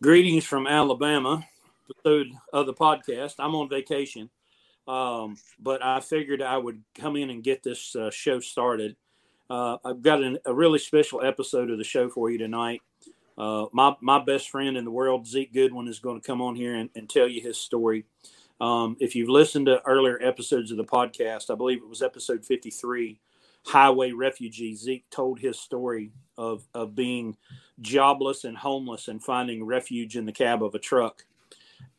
Greetings from Alabama, episode of the podcast. I'm on vacation, um, but I figured I would come in and get this uh, show started. Uh, I've got an, a really special episode of the show for you tonight. Uh, my my best friend in the world, Zeke Goodwin, is going to come on here and, and tell you his story. Um, if you've listened to earlier episodes of the podcast, I believe it was episode 53, Highway Refugee, Zeke told his story of, of being jobless and homeless and finding refuge in the cab of a truck.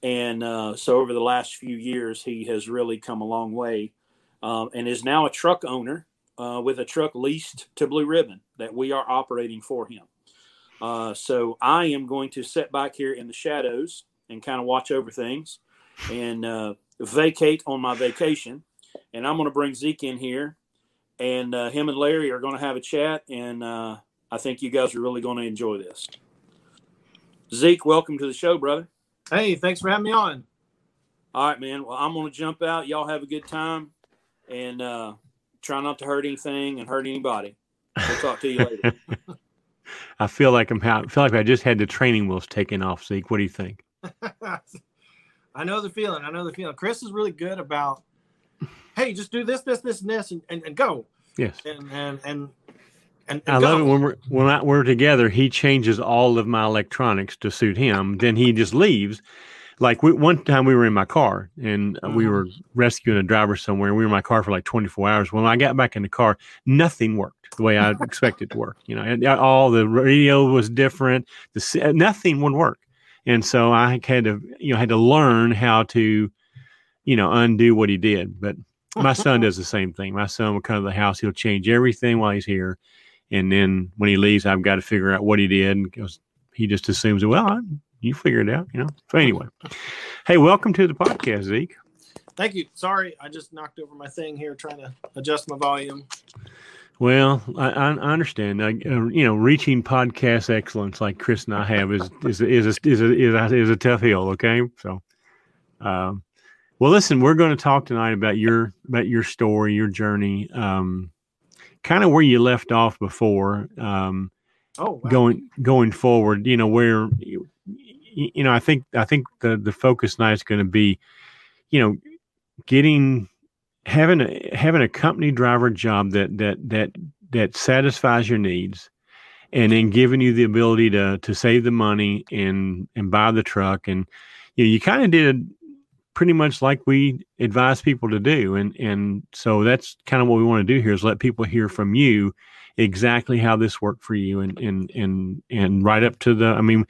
And uh, so over the last few years, he has really come a long way um, and is now a truck owner uh, with a truck leased to Blue Ribbon that we are operating for him. Uh, so I am going to sit back here in the shadows and kind of watch over things and uh, vacate on my vacation. And I'm going to bring Zeke in here, and uh, him and Larry are going to have a chat. And uh, I think you guys are really going to enjoy this. Zeke, welcome to the show, brother. Hey, thanks for having me on. All right, man. Well, I'm going to jump out. Y'all have a good time, and uh, try not to hurt anything and hurt anybody. We'll talk to you later. I feel like I'm. I feel like I just had the training wheels taken off. Zeke, what do you think? I know the feeling. I know the feeling. Chris is really good about, hey, just do this, this, this, and this, and, and, and go. Yes. And and and and, I love it when we're when I, we're together. He changes all of my electronics to suit him. then he just leaves. Like we, one time we were in my car and mm-hmm. we were rescuing a driver somewhere. And we were in my car for like 24 hours. When I got back in the car, nothing worked the way I expected to work. You know, all the radio was different. The nothing would work. And so I had to, you know, had to learn how to, you know, undo what he did. But my son does the same thing. My son will come to the house, he'll change everything while he's here. And then when he leaves, I've got to figure out what he did because he just assumes, well, you figure it out, you know. So anyway, hey, welcome to the podcast, Zeke. Thank you. Sorry, I just knocked over my thing here trying to adjust my volume. Well, I, I understand. uh, you know, reaching podcast excellence like Chris and I have is is is a, is a, is a, is a tough hill. Okay, so, um, well, listen, we're going to talk tonight about your about your story, your journey, um, kind of where you left off before. Um, oh, wow. going going forward, you know, where you, you know, I think I think the the focus tonight is going to be, you know, getting having a having a company driver job that that that that satisfies your needs and then giving you the ability to to save the money and and buy the truck and you know you kind of did pretty much like we advise people to do and and so that's kind of what we want to do here is let people hear from you exactly how this worked for you and and and and right up to the i mean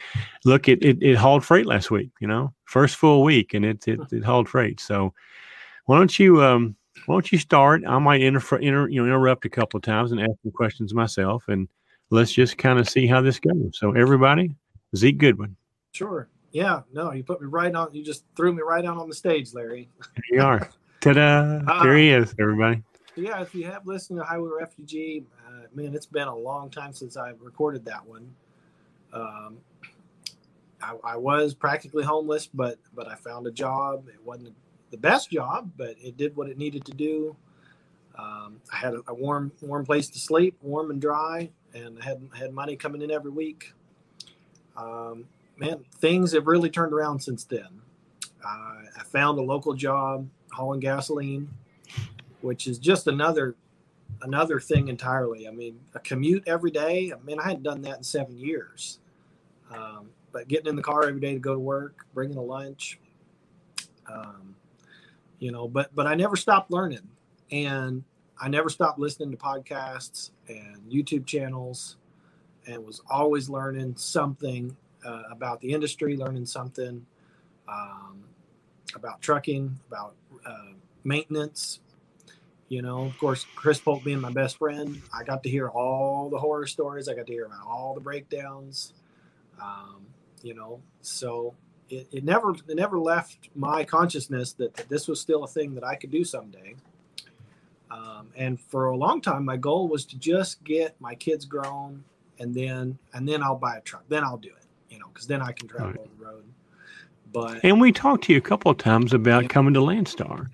look it it, it hauled freight last week you know first full week and it it, it hauled freight so why don't you um why don't you start? I might inter, inter, you know, interrupt a couple of times and ask some questions myself, and let's just kind of see how this goes. So, everybody, Zeke Goodwin. Sure. Yeah. No, you put me right on. You just threw me right out on the stage, Larry. There you are. Ta-da! Uh, there he is, everybody. Yeah, if you have listened to Highway Refugee, uh, man, it's been a long time since I recorded that one. Um, I, I was practically homeless, but but I found a job. It wasn't the best job, but it did what it needed to do. Um, I had a, a, warm, warm place to sleep, warm and dry, and had had money coming in every week. Um, man, things have really turned around since then. Uh, I found a local job hauling gasoline, which is just another another thing entirely. I mean, a commute every day. I mean, I hadn't done that in seven years. Um, but getting in the car every day to go to work, bringing a lunch, um, you know but but i never stopped learning and i never stopped listening to podcasts and youtube channels and was always learning something uh, about the industry learning something um, about trucking about uh, maintenance you know of course chris polk being my best friend i got to hear all the horror stories i got to hear about all the breakdowns um, you know so it, it never it never left my consciousness that, that this was still a thing that I could do someday. Um, and for a long time, my goal was to just get my kids grown, and then and then I'll buy a truck. Then I'll do it, you know, because then I can travel right. on the road. But and we talked to you a couple of times about yeah. coming to Landstar,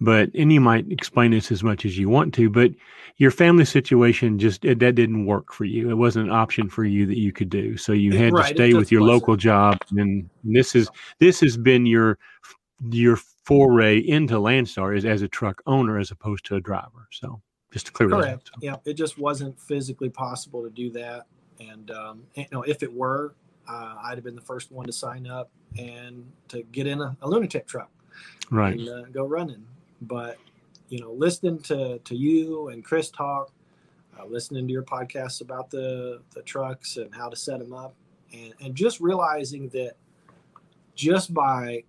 but and you might explain this as much as you want to, but your family situation just that didn't work for you. It wasn't an option for you that you could do. So you had right, to stay with your wasn't. local job, and this is this has been your your foray into Landstar is as a truck owner as opposed to a driver. So just to clear Correct. that. So. Yeah, it just wasn't physically possible to do that, and um, you know if it were, uh, I'd have been the first one to sign up and to get in a, a lunatic truck, right, and uh, go running. But you know, listening to to you and Chris talk, uh, listening to your podcasts about the the trucks and how to set them up, and and just realizing that just by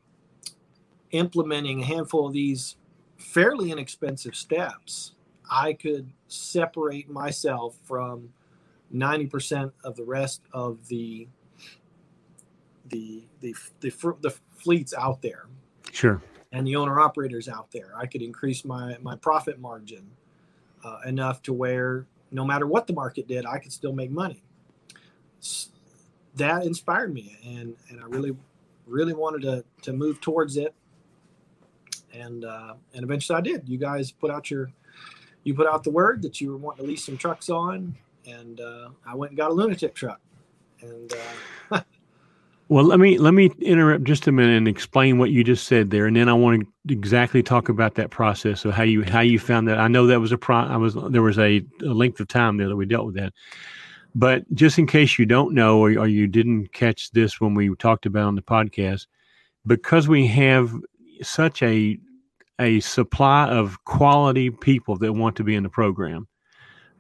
implementing a handful of these fairly inexpensive steps, I could separate myself from 90% of the rest of the the the the, the fleets out there. Sure. And the owner operators out there. I could increase my my profit margin uh, enough to where no matter what the market did, I could still make money. That inspired me, and and I really really wanted to to move towards it. And uh, and eventually I did. You guys put out your you put out the word that you were wanting to lease some trucks on, and uh, I went and got a lunatic truck. And uh, well, let me let me interrupt just a minute and explain what you just said there, and then I want to exactly talk about that process of how you how you found that. I know that was a pro. I was there was a, a length of time there that we dealt with that. But just in case you don't know or, or you didn't catch this when we talked about on the podcast, because we have such a a supply of quality people that want to be in the program.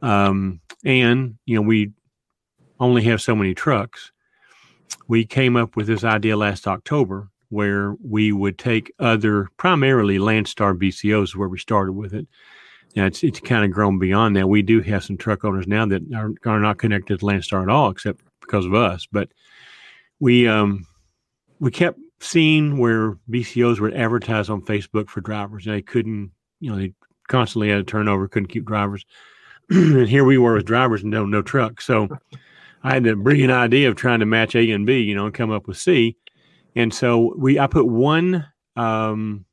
Um, and, you know, we only have so many trucks. We came up with this idea last October where we would take other, primarily Landstar BCOs, where we started with it. Now it's it's kind of grown beyond that. We do have some truck owners now that are, are not connected to Landstar at all, except because of us. But we um, we kept seeing where BCOs would advertise on Facebook for drivers. And they couldn't, you know, they constantly had a turnover, couldn't keep drivers. and here we were with drivers and no no truck. So I had the brilliant idea of trying to match A and B, you know, and come up with C. And so we I put one um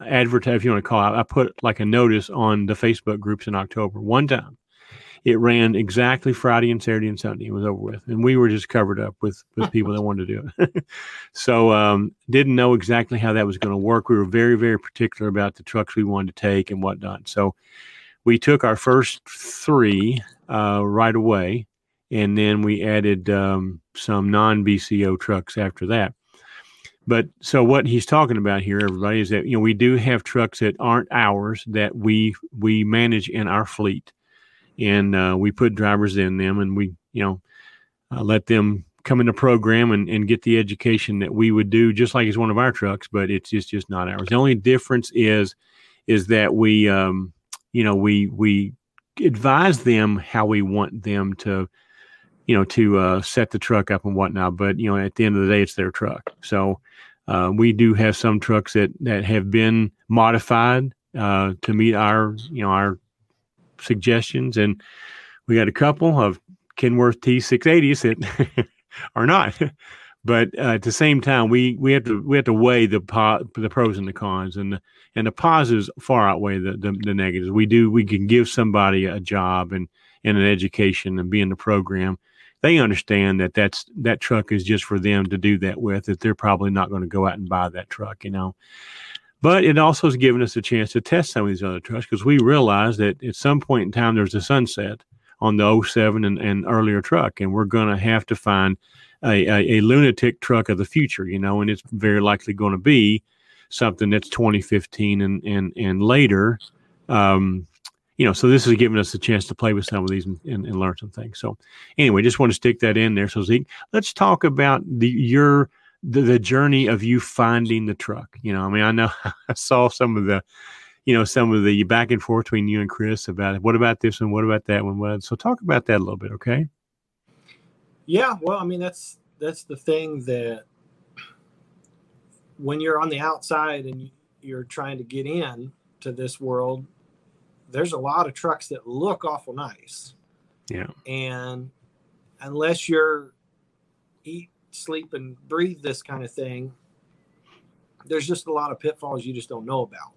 advertise if you want to call it, I put like a notice on the Facebook groups in October one time it ran exactly Friday and Saturday and Sunday. It was over with, and we were just covered up with with people that wanted to do it. so um, didn't know exactly how that was going to work. We were very very particular about the trucks we wanted to take and whatnot. So we took our first three uh, right away, and then we added um, some non BCO trucks after that. But so what he's talking about here, everybody, is that you know we do have trucks that aren't ours that we we manage in our fleet and uh, we put drivers in them and we you know uh, let them come in the program and, and get the education that we would do just like it's one of our trucks but it's just just not ours the only difference is is that we um, you know we we advise them how we want them to you know to uh, set the truck up and whatnot but you know at the end of the day it's their truck so uh, we do have some trucks that that have been modified uh, to meet our you know our suggestions, and we got a couple of Kenworth T680s that are not. But uh, at the same time, we, we have to we have to weigh the po- the pros and the cons, and the, and the positives far outweigh the, the, the negatives. We do we can give somebody a job and and an education and be in the program. They understand that that's that truck is just for them to do that with. That they're probably not going to go out and buy that truck, you know. But it also has given us a chance to test some of these other trucks because we realized that at some point in time there's a sunset on the 07 and, and earlier truck, and we're going to have to find a, a, a, lunatic truck of the future, you know, and it's very likely going to be something that's 2015 and and and later. Um, you know, so this is giving us a chance to play with some of these and, and, and learn some things. So, anyway, just want to stick that in there. So, Zeke, let's talk about the your the, the journey of you finding the truck. You know, I mean, I know I saw some of the, you know, some of the back and forth between you and Chris about what about this one, what about that one. What, so talk about that a little bit, okay? Yeah, well, I mean, that's that's the thing that when you're on the outside and you're trying to get in to this world, there's a lot of trucks that look awful nice. Yeah. And unless you're eat sleep and breathe this kind of thing, there's just a lot of pitfalls you just don't know about.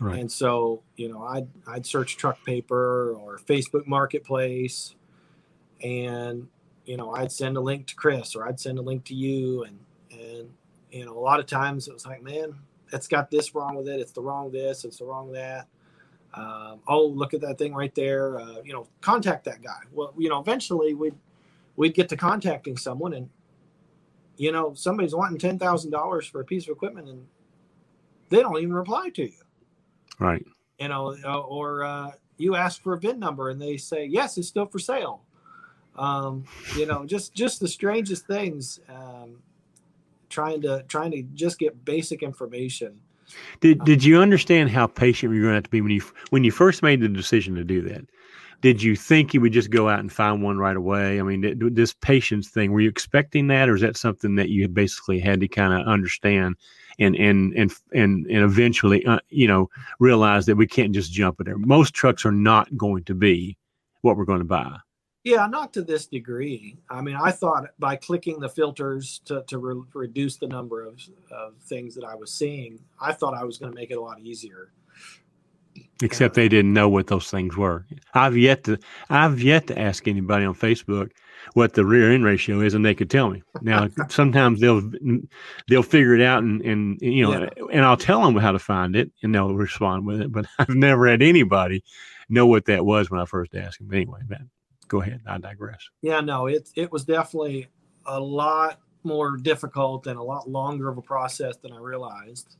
Right. And so, you know, I'd I'd search truck paper or Facebook Marketplace, and you know, I'd send a link to Chris or I'd send a link to you, and and you know, a lot of times it was like, man, it's got this wrong with it. It's the wrong this. It's the wrong that. Um, oh, look at that thing right there. Uh, you know, contact that guy. Well, you know, eventually we'd we'd get to contacting someone, and you know, somebody's wanting ten thousand dollars for a piece of equipment, and they don't even reply to you. Right. You know, uh, or uh, you ask for a VIN number, and they say yes, it's still for sale. Um, you know, just just the strangest things. Um, trying to trying to just get basic information. Did Did you understand how patient you're going to have to be when you when you first made the decision to do that? Did you think you would just go out and find one right away? I mean, this patience thing, were you expecting that, or is that something that you basically had to kind of understand and and and and and eventually, uh, you know, realize that we can't just jump in there? Most trucks are not going to be what we're going to buy. Yeah, not to this degree. I mean, I thought by clicking the filters to, to re- reduce the number of, of things that I was seeing, I thought I was going to make it a lot easier. Except they didn't know what those things were. I've yet to I've yet to ask anybody on Facebook what the rear end ratio is, and they could tell me. Now sometimes they'll they'll figure it out, and and you know, yeah. and I'll tell them how to find it, and they'll respond with it. But I've never had anybody know what that was when I first asked them. Anyway, man, go ahead. I digress. Yeah, no, it it was definitely a lot more difficult and a lot longer of a process than I realized.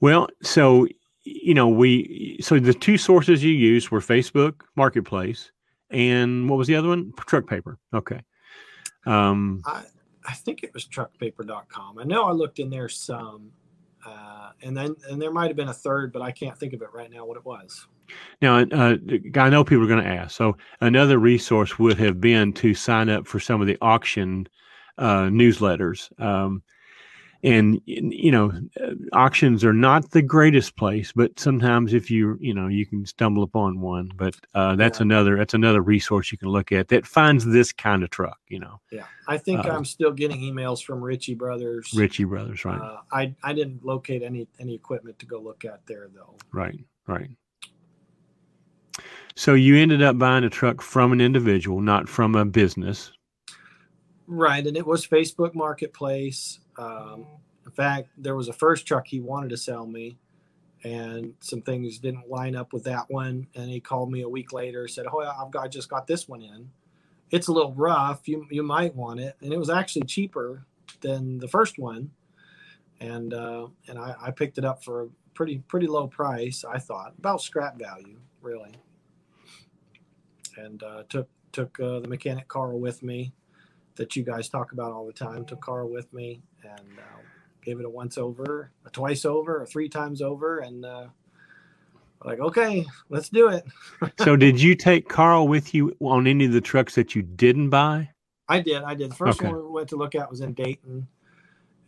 Well, so you know, we so the two sources you used were Facebook Marketplace and what was the other one? Truck Paper. Okay. Um, I I think it was truckpaper.com. I know I looked in there some, uh, and then and there might have been a third, but I can't think of it right now what it was. Now, uh, I know people are going to ask. So another resource would have been to sign up for some of the auction uh, newsletters. Um, and you know uh, auctions are not the greatest place but sometimes if you you know you can stumble upon one. But uh, that's yeah. another that's another resource you can look at that finds this kind of truck you know. Yeah. I think uh, i'm still getting emails from ritchie brothers. Ritchie brothers right. Uh, i i didn't locate any any equipment to go look at there though. Right right. So you ended up buying a truck from an individual not from a business right and it was facebook marketplace um, in fact, there was a first truck he wanted to sell me, and some things didn't line up with that one. And he called me a week later, said, "Oh, I've got just got this one in. It's a little rough. You you might want it." And it was actually cheaper than the first one, and uh, and I, I picked it up for a pretty pretty low price. I thought about scrap value, really. And uh, took took uh, the mechanic Carl with me that you guys talk about all the time. Took Carl with me and uh, gave it a once over, a twice over, a three times over, and uh, like, okay, let's do it. so, did you take Carl with you on any of the trucks that you didn't buy? I did. I did. The first okay. one we went to look at was in Dayton,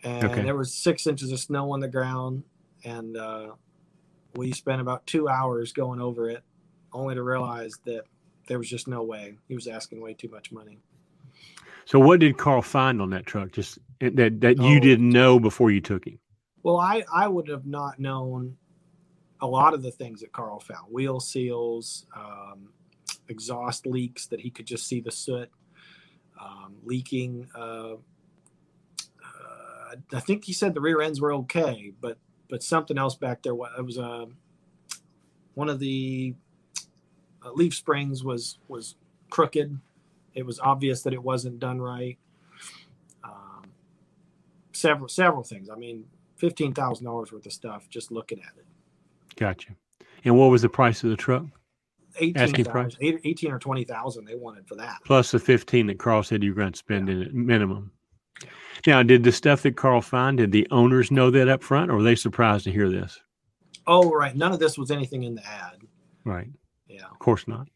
and okay. there was six inches of snow on the ground, and uh, we spent about two hours going over it, only to realize that there was just no way. He was asking way too much money. So what did Carl find on that truck? Just that that you oh. didn't know before you took him. Well, I I would have not known a lot of the things that Carl found: wheel seals, um, exhaust leaks that he could just see the soot um, leaking. Uh, uh, I think he said the rear ends were okay, but but something else back there. It was a uh, one of the uh, leaf springs was was crooked it was obvious that it wasn't done right. Um, several several things. I mean, fifteen thousand dollars worth of stuff just looking at it. Gotcha. And what was the price of the truck? 18, price? 18 or 20,000 they wanted for that. Plus the 15 that Carl said you were going to spend yeah. in it minimum. Now, did the stuff that Carl found, did the owners know that up front or were they surprised to hear this? Oh, right. None of this was anything in the ad. Right. Yeah. Of course not.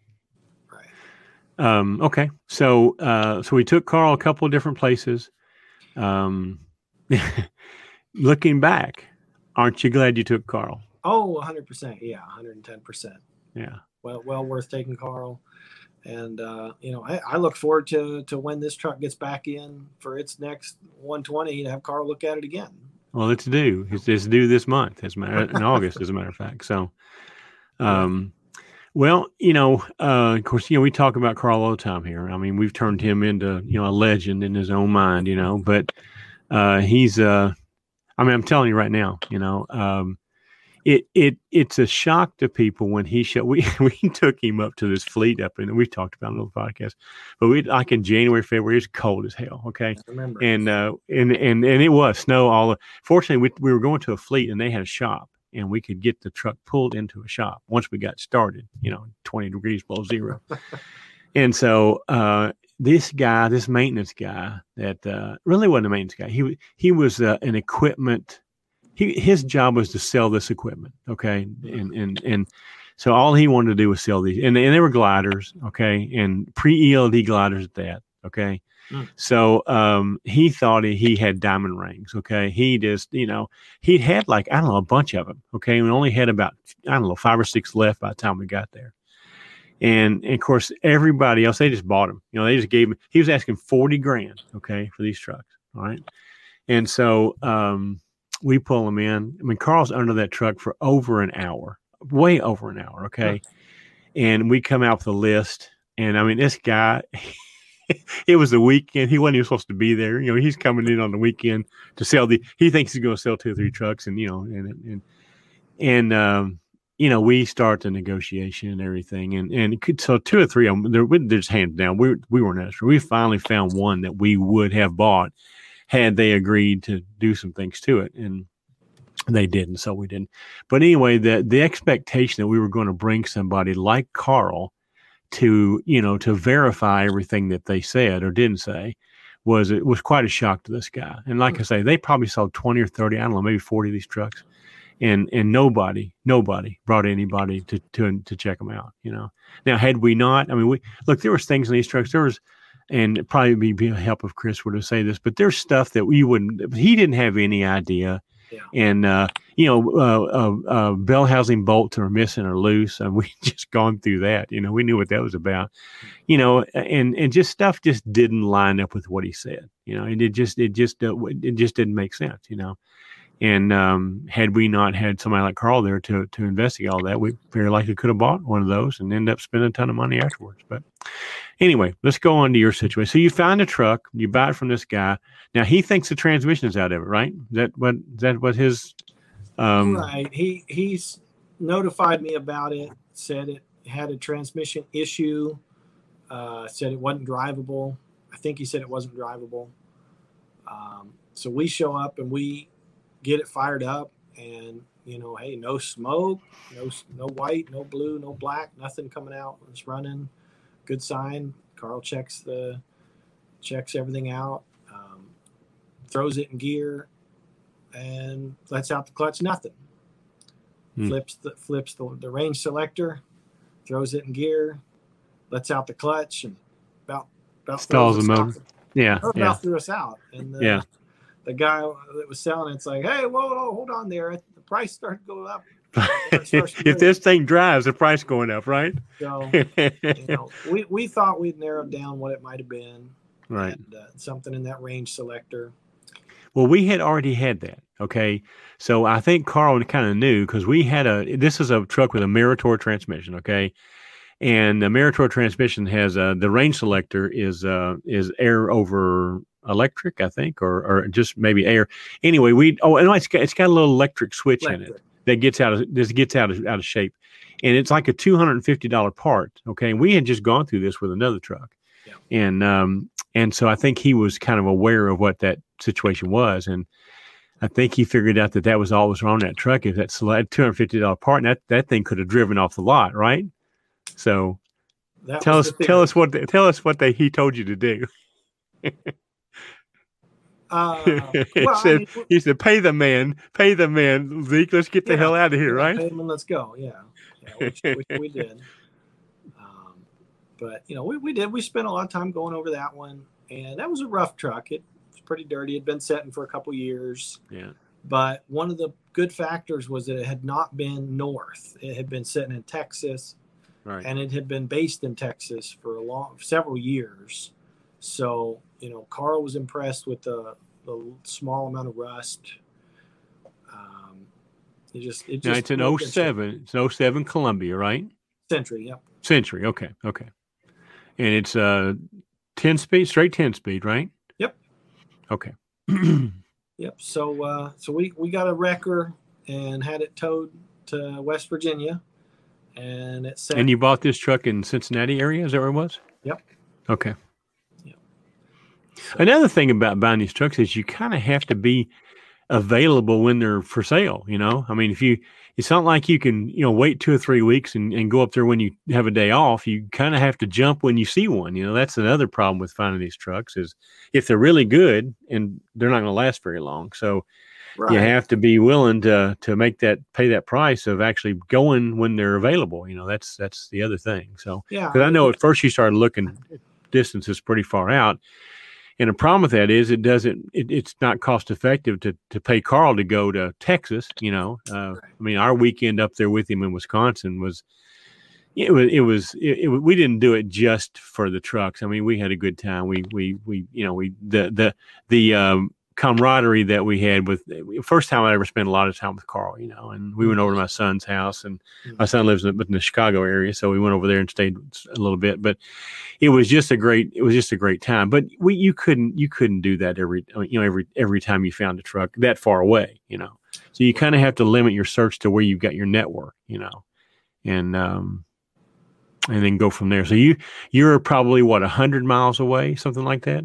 Um, okay, so uh, so we took Carl a couple of different places. Um, looking back, aren't you glad you took Carl? Oh, 100%. Yeah, 110%. Yeah. Well, well worth taking Carl. And, uh, you know, I, I, look forward to, to when this truck gets back in for its next 120 to have Carl look at it again. Well, it's due. It's, it's due this month, as matter in August, as a matter of fact. So, um, well, you know, uh, of course, you know, we talk about Carl all the time here. I mean, we've turned him into you know a legend in his own mind, you know. But uh, he's, uh, I mean, I'm telling you right now, you know, um, it it it's a shock to people when he showed. We we took him up to this fleet up, and we talked about it on the podcast. But we like in January, February, it's cold as hell. Okay, and uh, and and and it was snow all. The fortunately, we we were going to a fleet, and they had a shop, and we could get the truck pulled into a shop once we got started. You know, twenty degrees below zero. and so uh, this guy, this maintenance guy, that uh, really wasn't a maintenance guy. He he was uh, an equipment he his job was to sell this equipment. Okay, and and and so all he wanted to do was sell these, and, and they were gliders. Okay, and pre ELD gliders at that. Okay. Mm. So um, he thought he, had diamond rings. Okay, he just you know he had like I don't know a bunch of them. Okay, we only had about I don't know five or six left by the time we got there. And, and, of course, everybody else, they just bought him. You know, they just gave him, he was asking 40 grand, okay, for these trucks. All right. And so, um, we pull them in. I mean, Carl's under that truck for over an hour, way over an hour. Okay. And we come out with a list. And I mean, this guy, it was the weekend. He wasn't even supposed to be there. You know, he's coming in on the weekend to sell the, he thinks he's going to sell two or three trucks and, you know, and, and, and, um, you know, we start the negotiation and everything, and and could, so two or three of them, they're, just hands down. We we weren't sure. We finally found one that we would have bought, had they agreed to do some things to it. And they didn't, so we didn't. But anyway, the the expectation that we were going to bring somebody like Carl to, you know, to verify everything that they said or didn't say was it was quite a shock to this guy. And like mm. I say, they probably sold 20 or 30, I don't know, maybe 40 of these trucks. And and nobody, nobody brought anybody to to to check them out, you know. Now, had we not, I mean, we look, there was things in these trucks. There was and probably be help if Chris were to say this, but there's stuff that we wouldn't. He didn't have any idea, yeah. and uh, you know, uh, uh, uh, bell housing bolts are missing or loose, and we just gone through that. You know, we knew what that was about. You know, and and just stuff just didn't line up with what he said. You know, and it just it just uh, it just didn't make sense. You know, and um, had we not had somebody like Carl there to to investigate all that, we very likely could have bought one of those and end up spending a ton of money afterwards. But anyway, let's go on to your situation. So you find a truck, you buy it from this guy. Now he thinks the transmission is out of it, right? That what that what his um, right? He he's notified me about it. Said it had a transmission issue. Uh, said it wasn't drivable. I think he said it wasn't drivable. Um, so we show up and we get it fired up and you know hey no smoke no no white no blue no black nothing coming out it's running. Good sign. Carl checks the checks everything out um, throws it in gear and lets out the clutch nothing. Hmm. flips the flips the, the range selector throws it in gear lets out the clutch and about about stalls the motor yeah about yeah. threw us out. And yeah the guy that was selling it's like, hey, whoa, whoa, hold on there. The price started going up. if this thing drives, the price going up, right? So, you know, we, we thought we'd narrowed down what it might have been. Right. And, uh, something in that range selector. Well, we had already had that. Okay. So I think Carl kind of knew because we had a, this is a truck with a Meritor transmission. Okay. And the Meritor transmission has a, the range selector is, uh, is air over electric, I think, or or just maybe air. Anyway, we oh no, it's got it's got a little electric switch electric. in it that gets out of this gets out of out of shape, and it's like a two hundred and fifty dollar part. Okay, and we had just gone through this with another truck, yeah. and um and so I think he was kind of aware of what that situation was, and I think he figured out that that was all was wrong that truck. If that's two hundred fifty dollar part, and that that thing could have driven off the lot, right? So. That tell us, tell us what, tell us what they, he told you to do. Uh, well, said, I mean, he said, "Pay the man, pay the man, Zeke. Let's get the hell out of here, right?" Pay him and let's go. Yeah, yeah which, which we did. Um, but you know, we, we did. We spent a lot of time going over that one, and that was a rough truck. It was pretty dirty. It'd been setting for a couple years. Yeah. But one of the good factors was that it had not been north. It had been sitting in Texas, right. and it had been based in Texas for a long, several years. So you know, Carl was impressed with the, the small amount of rust It just it just Now it's an moved 07. It's 07 Columbia, right? Century. Yep. Century. Okay. Okay. And it's uh 10 speed, straight 10 speed, right? Yep. Okay. Yep. So uh, so we we got a wrecker and had it towed to West Virginia, and it sat. and you bought this truck in Cincinnati area? Is that where it was? Yep. Okay. Yep. Another thing about buying these trucks is you kind of have to be available when they're for sale. You know, I mean, if you, it's not like you can, you know, wait two or three weeks and, and go up there when you have a day off. You kind of have to jump when you see one. You know, that's another problem with finding these trucks is if they're really good and they're not going to last very long. So right. you have to be willing to to make that pay that price of actually going when they're available. You know, that's that's the other thing. So yeah. because I know at first you started looking distances pretty far out. And the problem with that is it doesn't it, it's not cost effective to to pay Carl to go to Texas, you know. Uh, I mean our weekend up there with him in Wisconsin was it was it was it, it, we didn't do it just for the trucks. I mean we had a good time. We we we you know we the the the um camaraderie that we had with first time I ever spent a lot of time with Carl, you know, and we went over to my son's house and my son lives in, in the Chicago area. So we went over there and stayed a little bit, but it was just a great, it was just a great time, but we, you couldn't, you couldn't do that every, you know, every, every time you found a truck that far away, you know, so you kind of have to limit your search to where you've got your network, you know, and, um, and then go from there. So you, you're probably what, a hundred miles away, something like that.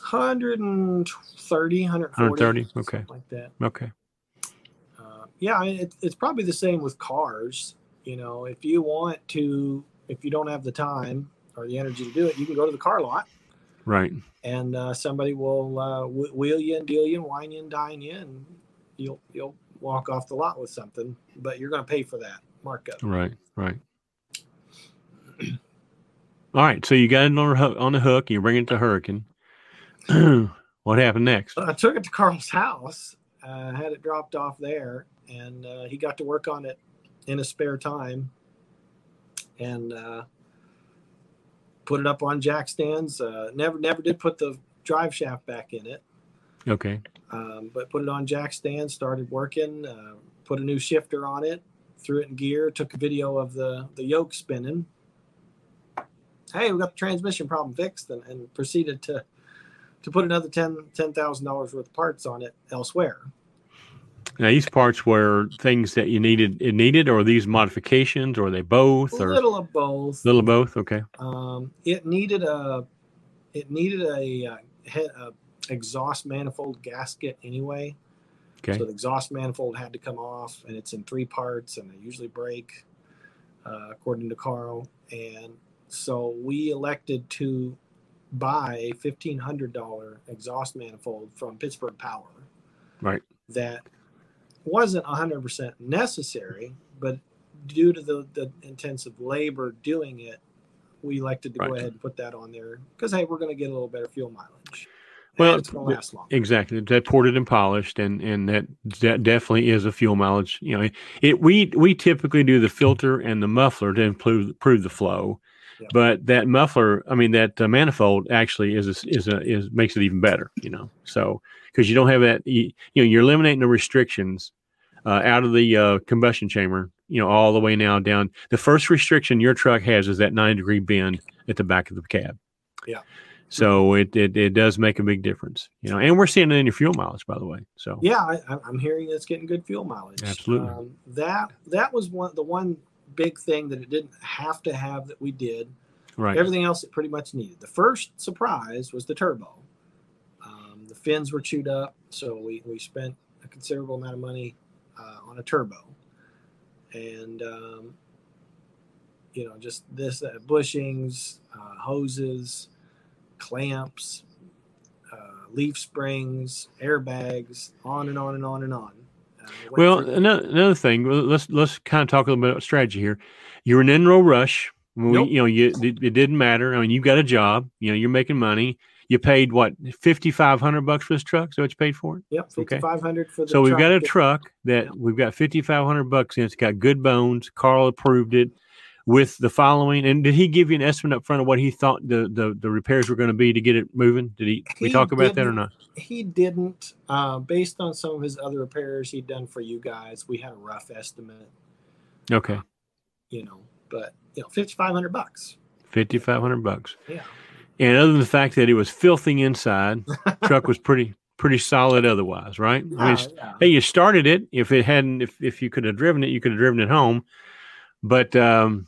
130, 140, 130, okay. like that. Okay. Uh, yeah, it, it's probably the same with cars. You know, if you want to, if you don't have the time or the energy to do it, you can go to the car lot Right. and uh, somebody will uh, wheel you and deal you and wine you and dine you, and you'll you'll walk off the lot with something, but you're going to pay for that markup. Right, right. All right, so you got it on, the hook- on the hook. You bring it to Hurricane. what happened next? I took it to Carl's house, uh, had it dropped off there, and uh, he got to work on it in his spare time, and uh, put it up on jack stands. Uh, never, never did put the drive shaft back in it, Okay, um, but put it on jack stands. Started working. Uh, put a new shifter on it. Threw it in gear. Took a video of the the yoke spinning. Hey, we got the transmission problem fixed, and, and proceeded to to put another ten ten thousand dollars worth of parts on it elsewhere. now these parts were things that you needed. It needed, or these modifications, or are they both, A or little of both. little of both? Okay, Um, it needed a it needed a, uh head, a exhaust manifold gasket anyway. okay, So the exhaust manifold had to come off, and it's in three parts, and they usually break, uh, according to Carl. And so we elected to buy a fifteen hundred dollar exhaust manifold from Pittsburgh Power. Right. That wasn't hundred percent necessary, but due to the, the intensive labor doing it, we elected to go ahead and put that on there because hey, we're going to get a little better fuel mileage. Well, it's going to last long. exactly. That ported and polished, and and that that definitely is a fuel mileage. You know, it, it we we typically do the filter and the muffler to improve improve the flow. Yeah. But that muffler, I mean, that uh, manifold actually is a, is a, is makes it even better. You know, so because you don't have that, you, you know, you're eliminating the restrictions uh, out of the uh, combustion chamber. You know, all the way now down. The first restriction your truck has is that 90 degree bend at the back of the cab. Yeah. So it, it it does make a big difference. You know, and we're seeing it in your fuel mileage, by the way. So Yeah, I, I'm hearing it's getting good fuel mileage. Absolutely. Um, that that was one the one big thing that it didn't have to have that we did. right. Everything else it pretty much needed. The first surprise was the turbo. Um, the fins were chewed up, so we we spent a considerable amount of money uh, on a turbo, and um, you know just this uh, bushings, uh, hoses, clamps, uh, leaf springs, airbags, on and on and on and on. Well, another, another thing. Let's let's kind of talk a little bit about strategy here. You're in an enroll rush. We- Nope. you know, you it, it didn't matter. I mean, you got a job. You know, you're making money. You paid what fifty five hundred bucks for this truck. So what you paid for it. yep, okay. fifty five hundred for the. So we've got a truck. truck that Yeah. we've got fifty five hundred bucks in. It's got good bones. Carl approved it. With the following. And did he give you an estimate up front of what he thought the the, the repairs were going to be to get it moving? Did he? we talk about that or didn't. He didn't. Uh, based on some of his other repairs he'd done for you guys, we had a rough estimate, Okay, you know, but you know, fifty five hundred bucks. fifty five hundred bucks. Yeah. And other than the fact that it was filthy inside, truck was pretty pretty solid otherwise, right? I mean, Yeah, yeah. hey, you started it. If it hadn't, if if you could have driven it, you could have driven it home. But um,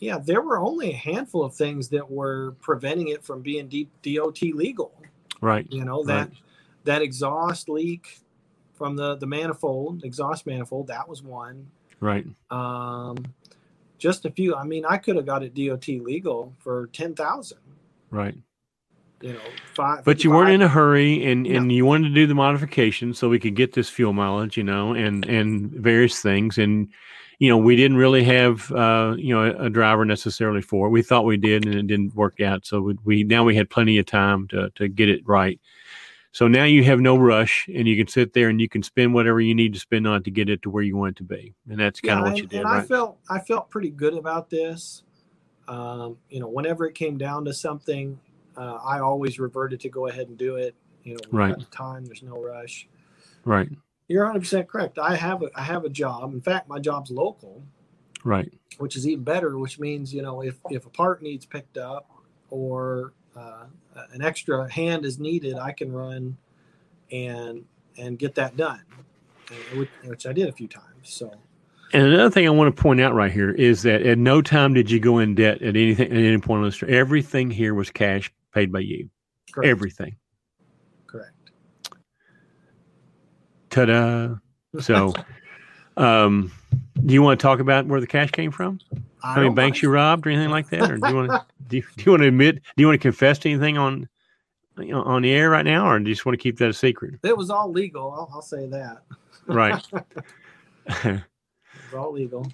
Yeah, there were only a handful of things that were preventing it from being D- DOT legal. right, You know that that exhaust leak from the the manifold, exhaust manifold, that was one. right, Um, just a few. I mean, I could have got it DOT legal for ten thousand. right. You know, five. But you weren't in a hurry, and No. and you wanted to do the modification so we could get this fuel mileage, you know, and and various things, and you know we didn't really have uh, you know a, a driver necessarily for it. We thought we did, and it didn't work out. So we, we now we had plenty of time to to get it right. So now you have no rush, and you can sit there and you can spend whatever you need to spend on it to get it to where you want it to be, and that's kind of Yeah, what you did, and I felt I felt pretty good about this. Um, you know, whenever it came down to something, uh, I always reverted to go ahead and do it. You know, Right. time. There's no rush. right, You're 100 percent correct. I have a I have a job. In fact, my job's local, right, which is even better. Which means you know if if a part needs picked up or uh, an extra hand is needed, I can run and and get that done, which, which I did a few times. So And another thing I want to point out right here is that at no time did you go in debt at anything at any point on this. Everything here was cash paid by you. correct, Everything. correct. Ta-da! So, um, do you want to talk about where the cash came from? I How many banks you robbed or anything like that? Or do you want to do you, do you want to admit? Do you want to confess to anything on you know, on the air right now, or do you just want to keep that a secret? It was all legal. I'll, I'll say that. Right. It was all legal.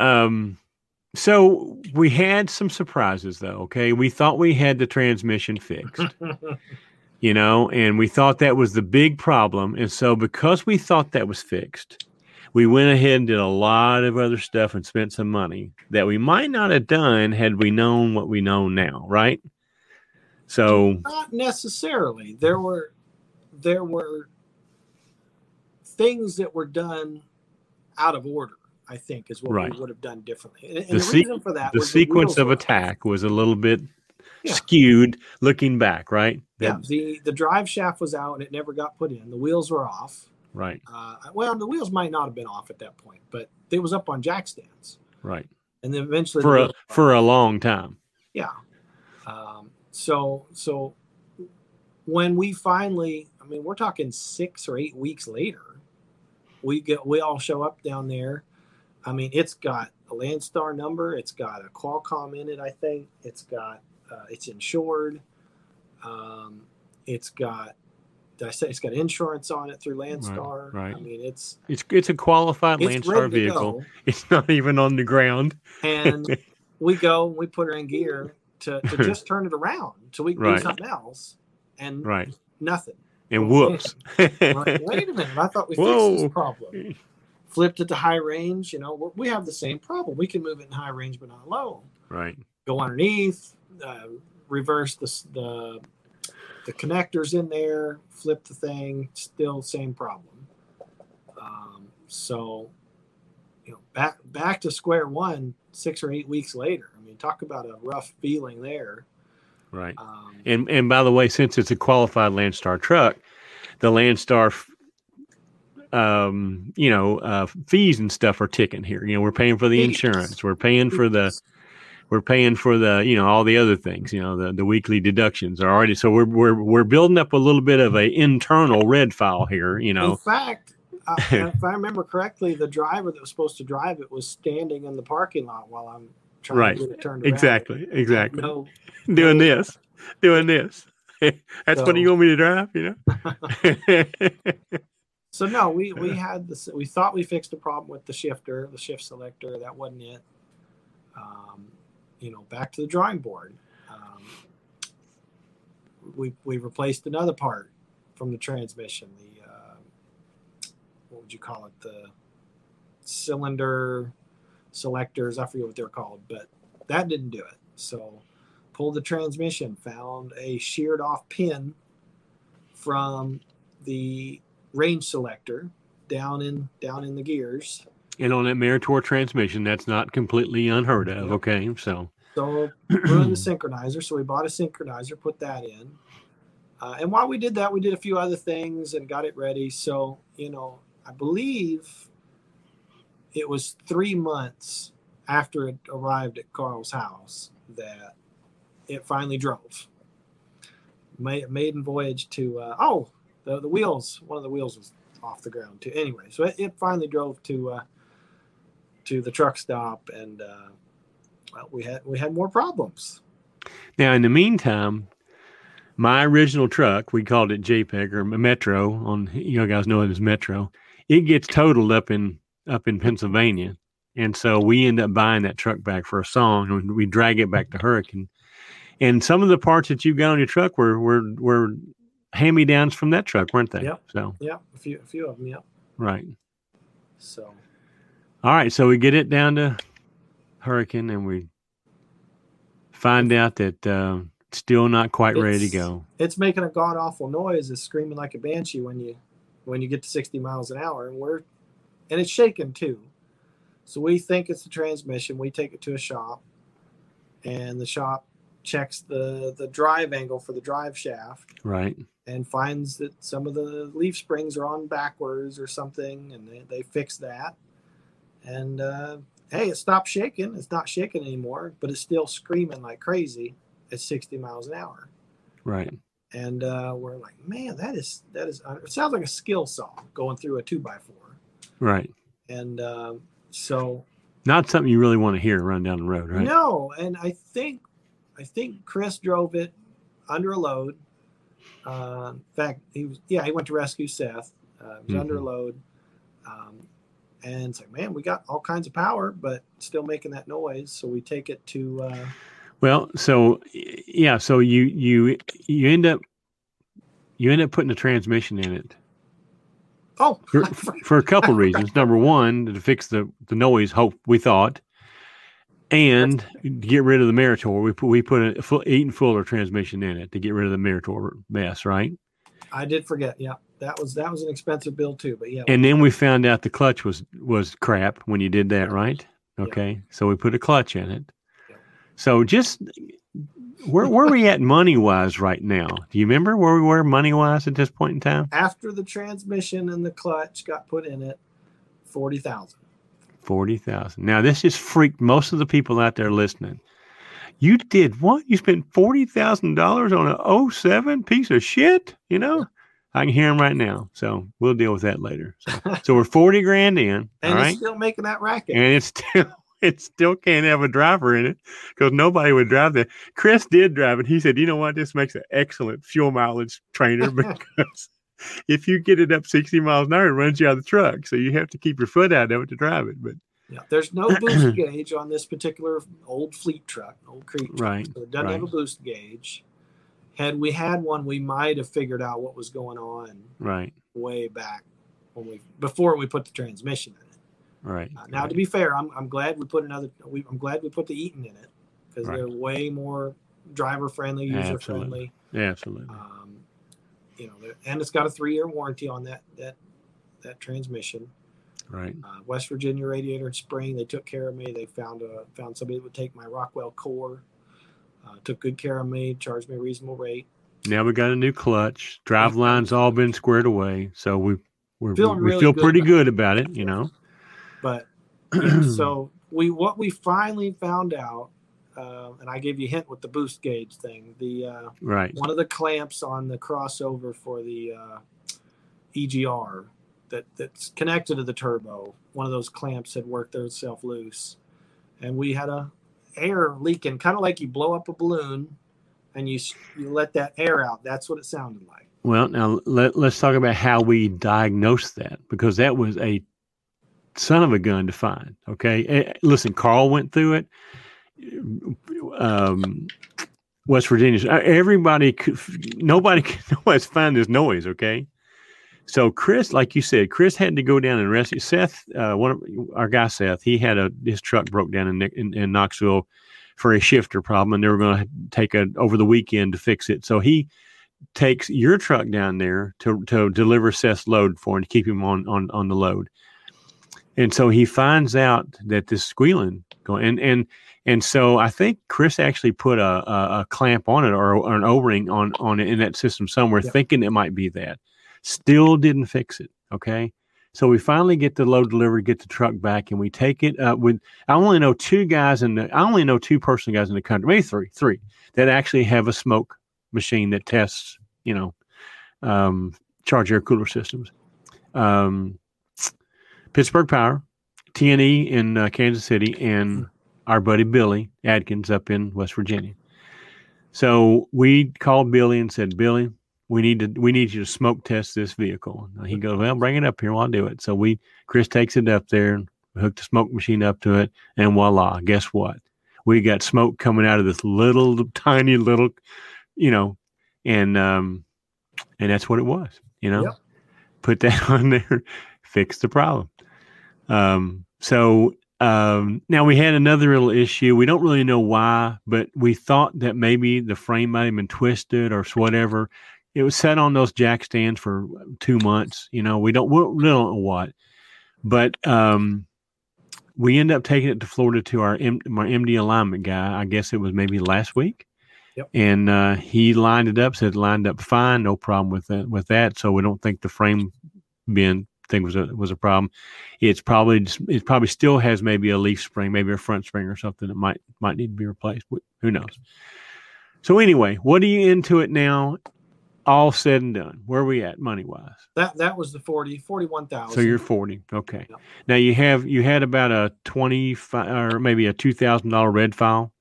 Um, so we had some surprises though. Okay, we thought we had the transmission fixed, you know, and we thought that was the big problem. And so because we thought that was fixed, we went ahead and did a lot of other stuff and spent some money that we might not have done had we known what we know now, right? So Not necessarily. There were there were things that were done out of order. I think is what Right. we would have done differently. And, and The the, se- reason for that the sequence wheels of attack was a little bit Yeah. skewed looking back, right? Yeah, That- the the drive shaft was out and it never got put in. The wheels were off. Right, Uh, well, the wheels might not have been off at that point, but it was up on jack stands, right. and then eventually For a for a long time. yeah um, so so when we finally i mean we're talking six or eight weeks later we get we all show up down there i mean it's got a landstar number it's got a qualcomm in it i think it's got uh, it's insured um, it's got did I say it's got insurance on it through Landstar? right. I mean, it's It's it's a qualified it's Landstar vehicle. It's not even on the ground. and we go we put her in gear to, to just turn it around so we can Right. do something else and Right. nothing And whoops. Like, wait a minute i thought we fixed this problem flipped it to high range you know we have the same problem we can move it in high range but not low right. go underneath uh, reverse the, the the connectors in there flip the thing still same problem. Um, so you know back back to square one six or eight weeks later i mean talk about a rough feeling there. Right. um, And and by the way, since it's a qualified Landstar truck, the Landstar f- um, you know, uh, fees and stuff are ticking here. You know, we're paying for the insurance, we're paying for the we're paying for the you know all the other things you know the, the weekly deductions are already so we're, we're we're building up a little bit of a internal red file here you know. in fact uh, if i remember correctly the driver that was supposed to drive it was standing in the parking lot while i'm trying Right. to get it turned around exactly exactly no doing this doing this that's what you want me to drive you know So no, we we had this. We thought we fixed the problem with the shifter, the shift selector. That wasn't it. Um, you know, back to the drawing board. Um, we we replaced another part from the transmission. The uh, what would you call it? The cylinder selectors. I forget what they're called, but that didn't do it. So pulled the transmission, found a sheared off pin from the range selector down in down in the gears. And on that Meritor transmission, that's not completely unheard of. Yep. Okay, so So ruined the synchronizer. So we bought a synchronizer, put that in. Uh, and while we did that, we did a few other things and got it ready. So, you know, I believe it was three months after it arrived at Carl's house that it finally drove. Ma- maiden voyage to, uh, oh, the, the wheels, one of the wheels was off the ground too. Anyway, so it, it finally drove to, uh, to the truck stop and, uh, well, we had we had more problems. now in the meantime, my original truck, we called it JPEG or Metro. On you guys know it as Metro. It gets totaled up in up in Pennsylvania, and so we end up buying that truck back for a song, and we drag it back to Hurricane. And some of the parts that you've got on your truck were were were hand me downs from that truck, weren't they? Yeah. So Yeah, a few a few of them. Yeah. right. So All right, so we get it down to Hurricane, and we find out that uh, still not quite ready to go. it's making a god awful noise. It's screaming like a banshee when you when you get to 60 miles an hour, and we're and it's shaking too. So we think it's the transmission. We take it to a shop, and the shop checks the the drive angle for the drive shaft Right. and finds that some of the leaf springs are on backwards or something, and they, they fix that. And uh, hey, it stopped shaking. It's not shaking anymore, but it's still screaming like crazy at 60 miles an hour. Right. And uh, we're like, man, that is that is. It sounds like a skill saw going through a two by four. Right. And um, so Not something you really want to hear run down the road, right? No, and I think I think Chris drove it under a load. Uh, in fact, he was yeah he went to rescue Seth. Uh, was under a Mhm. load, um, and it's like man, we got all kinds of power, but still making that noise. So we take it to uh, Well, so yeah, so you you you end up you end up putting a transmission in it oh for, for a couple reasons. Number one, to fix the the noise. Hope we thought, and to get rid of the Meritor. We put we put a full, Eaton Fuller transmission in it to get rid of the Meritor mess, right? I did forget. Yeah, that was that was an expensive bill too. But yeah, And then we found out the clutch was was crap when you did that, right? Yeah. Okay, so we put a clutch in it. Yeah. So just where where are we at money wise right now? Do you remember where we were money wise at this point in time? after the transmission and the clutch got put in it, forty thousand. Forty thousand. Now this just freaked most of the people out there listening. You did what? You spent forty thousand dollars on a 07 piece of shit? You know, I can hear him right now. So we'll deal with that later. So, so we're forty grand in. And all it's still making that racket. and it's still it still can't have a driver in it because nobody would drive that. Chris did drive it. He said, "You know what? This makes an excellent fuel mileage trainer because if you get it up sixty miles an hour, it runs you out of the truck. So you have to keep your foot out of it to drive it." But Yeah, there's no boost gauge on this particular old fleet truck, old Creek truck. Right, So it doesn't have a boost gauge. Had we had one, we might have figured out what was going on right, way back when we before we put the transmission in it. right. Uh, now, right. to be fair, I'm, I'm glad we put another. We, I'm glad we put the Eaton in it because Right. they're way more driver friendly, user friendly. Yeah, absolutely, Um, you know, and it's got a three year warranty on that that that transmission. right, uh, West Virginia Radiator and Spring. They took care of me. They found a found somebody that would take my Rockwell core. Uh, took good care of me. Charged me a reasonable rate. now we got a new clutch. Drive lines all been squared away, so we we're, we really feel good pretty about good about it. You know, But so we what we finally found out, uh, and I gave you a hint with the boost gauge thing. The uh, right, one of the clamps on the crossover for the uh, EGR that that's connected to the turbo. One of those clamps had worked itself loose, and we had a air leaking, kind of like you blow up a balloon, and you you let that air out. That's what it sounded like. Well, now let, let's talk about how we diagnosed that because that was a son of a gun to find. Okay. Eh, listen, Carl went through it. Um, West Virginia, everybody, nobody, nobody's find this noise. Okay. So Chris, like you said, Chris had to go down and rescue Seth. Uh, one of our guy Seth, he had a his truck broke down in, in, in Knoxville for a shifter problem, and they were going to take a over the weekend to fix it. So he takes your truck down there to to deliver Seth's load for him to keep him on on on the load. And so he finds out that this squealing going and and and so I think Chris actually put a, a, a clamp on it or, or, an O-ring on on it in that system somewhere, yep. thinking it might be that. Still didn't fix it. Okay. So we finally get the load delivered, get the truck back, and we take it uh, with. I only know two guys in the. I only know two person guys in the country, maybe three, three that actually have a smoke machine that tests, you know, um, charge air cooler systems. Um, Pittsburgh Power, T&E in uh, Kansas City, and our buddy Billy Adkins up in West Virginia. So we called Billy and said, Billy, we need to we need you to smoke test this vehicle. And he goes, well, bring it up here. I'll do it. So we Chris takes it up there and hook the smoke machine up to it, and voila! Guess what? We got smoke coming out of this little tiny little, you know, and um, and that's what it was. You know, yep. put that on there, fix the problem. Um, so um, now we had another little issue. We don't really know why, but we thought that maybe the frame might have been twisted or whatever it was set on those jack stands for two months. You know, we don't we don't know what, but um, we end up taking it to Florida to our M, my MD alignment guy. I guess it was maybe last week, yep. and uh, he lined it up, said lined up fine, no problem with that. With that, so we don't think the frame being thing was a was a problem. It's probably just, it probably still has maybe a leaf spring, maybe a front spring or something that might might need to be replaced. Who knows? So anyway, what are you into it now? All said and done, where are we at money wise? That that was the 40, 41,000. So you're 40. Okay. Yep. Now you have you had about a 25 or maybe a $2,000 red file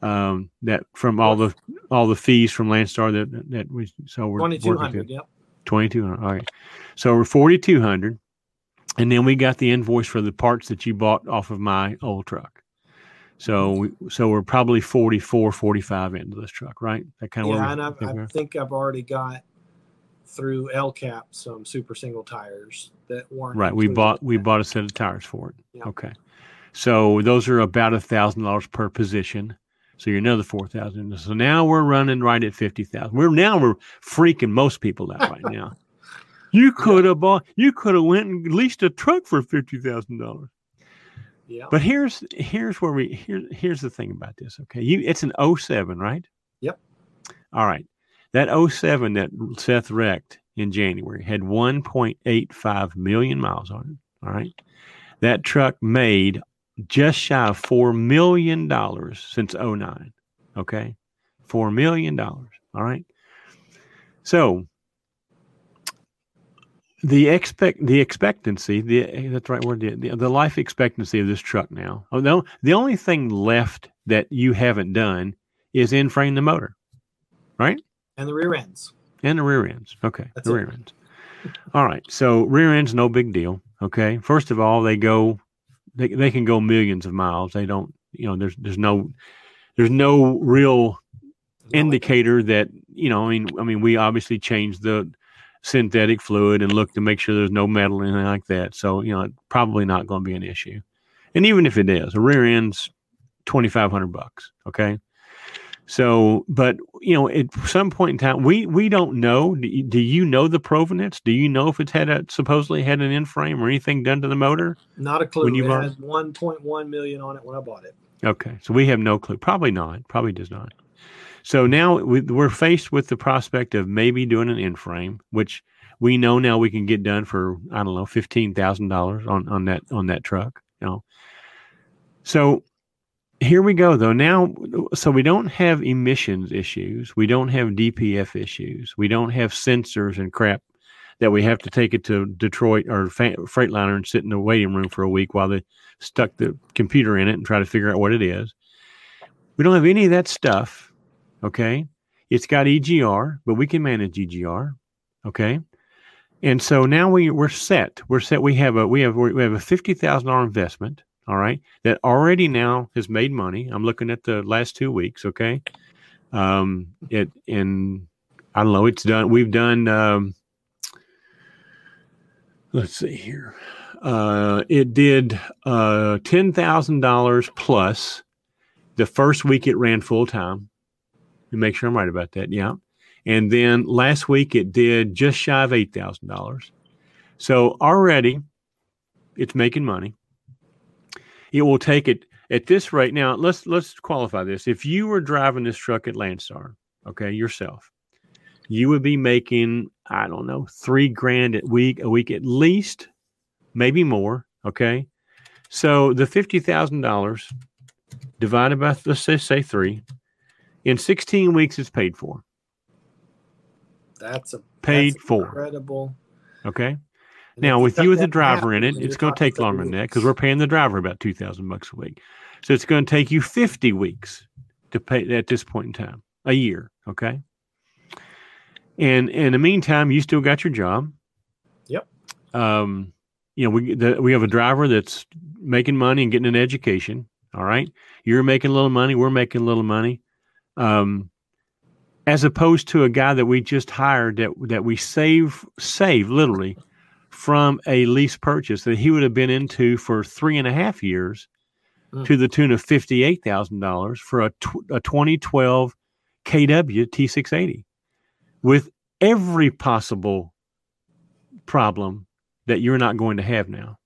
um that from all the all the fees from Landstar that that we so we're 2200, yep. 2200. All right. So we're 4200 and then we got the invoice for the parts that you bought off of my old truck. So we, so we're probably 44, 45 into this truck, right? That kind of yeah, and I think I've already got through LCAP some super single tires that weren't right. We bought we bought a set of tires for it. Yeah. Okay, so those are about a thousand dollars per position. So you're another four thousand. So now we're running right at fifty thousand. We're now we're freaking most people out right now. You could have bought. You could have went and leased a truck for fifty thousand dollars. Yeah. But here's here's where we here here's the thing about this. Okay, you it's an 07, right? Yep. All right. That 07 that Seth wrecked in January had 1.85 million miles on it. All right. That truck made just shy of four million dollars since 09. Okay. Four million dollars. All right. So the expect the expectancy the that's the right word the, the, the life expectancy of this truck now. Oh, the, the only thing left that you haven't done is in frame the motor right? And the rear ends. And the rear ends. Okay that's the it. rear ends. All right so rear ends no big deal okay? First of all they go they, they can go millions of miles. They don't you know there's there's no there's no real indicator that you know i mean i mean we obviously changed the synthetic fluid and look to make sure there's no metal or anything like that. So, you know, probably not going to be an issue. And even if it is, a rear end's 2500 bucks. Okay. So, but you know, at some point in time, we we don't know. Do you, do you know the provenance? Do you know if it's had a supposedly had an in frame or anything done to the motor? Not a clue. When you it bought has 1.1 million on it when I bought it. Okay, so we have no clue. Probably not. Probably does not. So now we're faced with the prospect of maybe doing an in frame, which we know now we can get done for I don't know fifteen thousand dollars on on that on that truck. You know, so here we go though. Now, so we don't have emissions issues, we don't have DPF issues, we don't have sensors and crap that we have to take it to Detroit or Freightliner and sit in the waiting room for a week while they stuck the computer in it and try to figure out what it is. We don't have any of that stuff Okay. It's got EGR, but we can manage EGR. Okay. And so now we, we're set. We're set. We have a we have we have a fifty thousand dollar investment. All right, that already now has made money. I'm looking at the last two weeks. Okay, um, it in I don't know. It's done. We've done um, let's see here. Uh, it did uh, ten thousand dollars plus the first week it ran full time. Make sure I'm right about that. Yeah, and then last week it did just shy of eight thousand dollars. So already, it's making money. It will take it at this rate. Now let's let's qualify this. If you were driving this truck at Landstar, okay, yourself, you would be making I don't know three grand a week a week at least, maybe more. Okay, so the fifty thousand dollars divided by let's say say three, in sixteen weeks it's paid for. That's a Paid that's for. incredible. Okay. And Now, with you as a driver in it, it's going to take longer 30 than that because we're paying the driver about two thousand bucks a week. So it's going to take you fifty weeks to pay at this point in time, a year. Okay. And in the meantime, you still got your job. Yep. Um, you know, we the, we have a driver that's making money and getting an education. All right, you're making a little money. We're making a little money. Um, as opposed to a guy that we just hired that that we save save literally from a lease purchase that he would have been into for three and a half years Mm. to the tune of fifty-eight thousand dollars for a, tw- a 2012 KW T680 with every possible problem that you're not going to have now.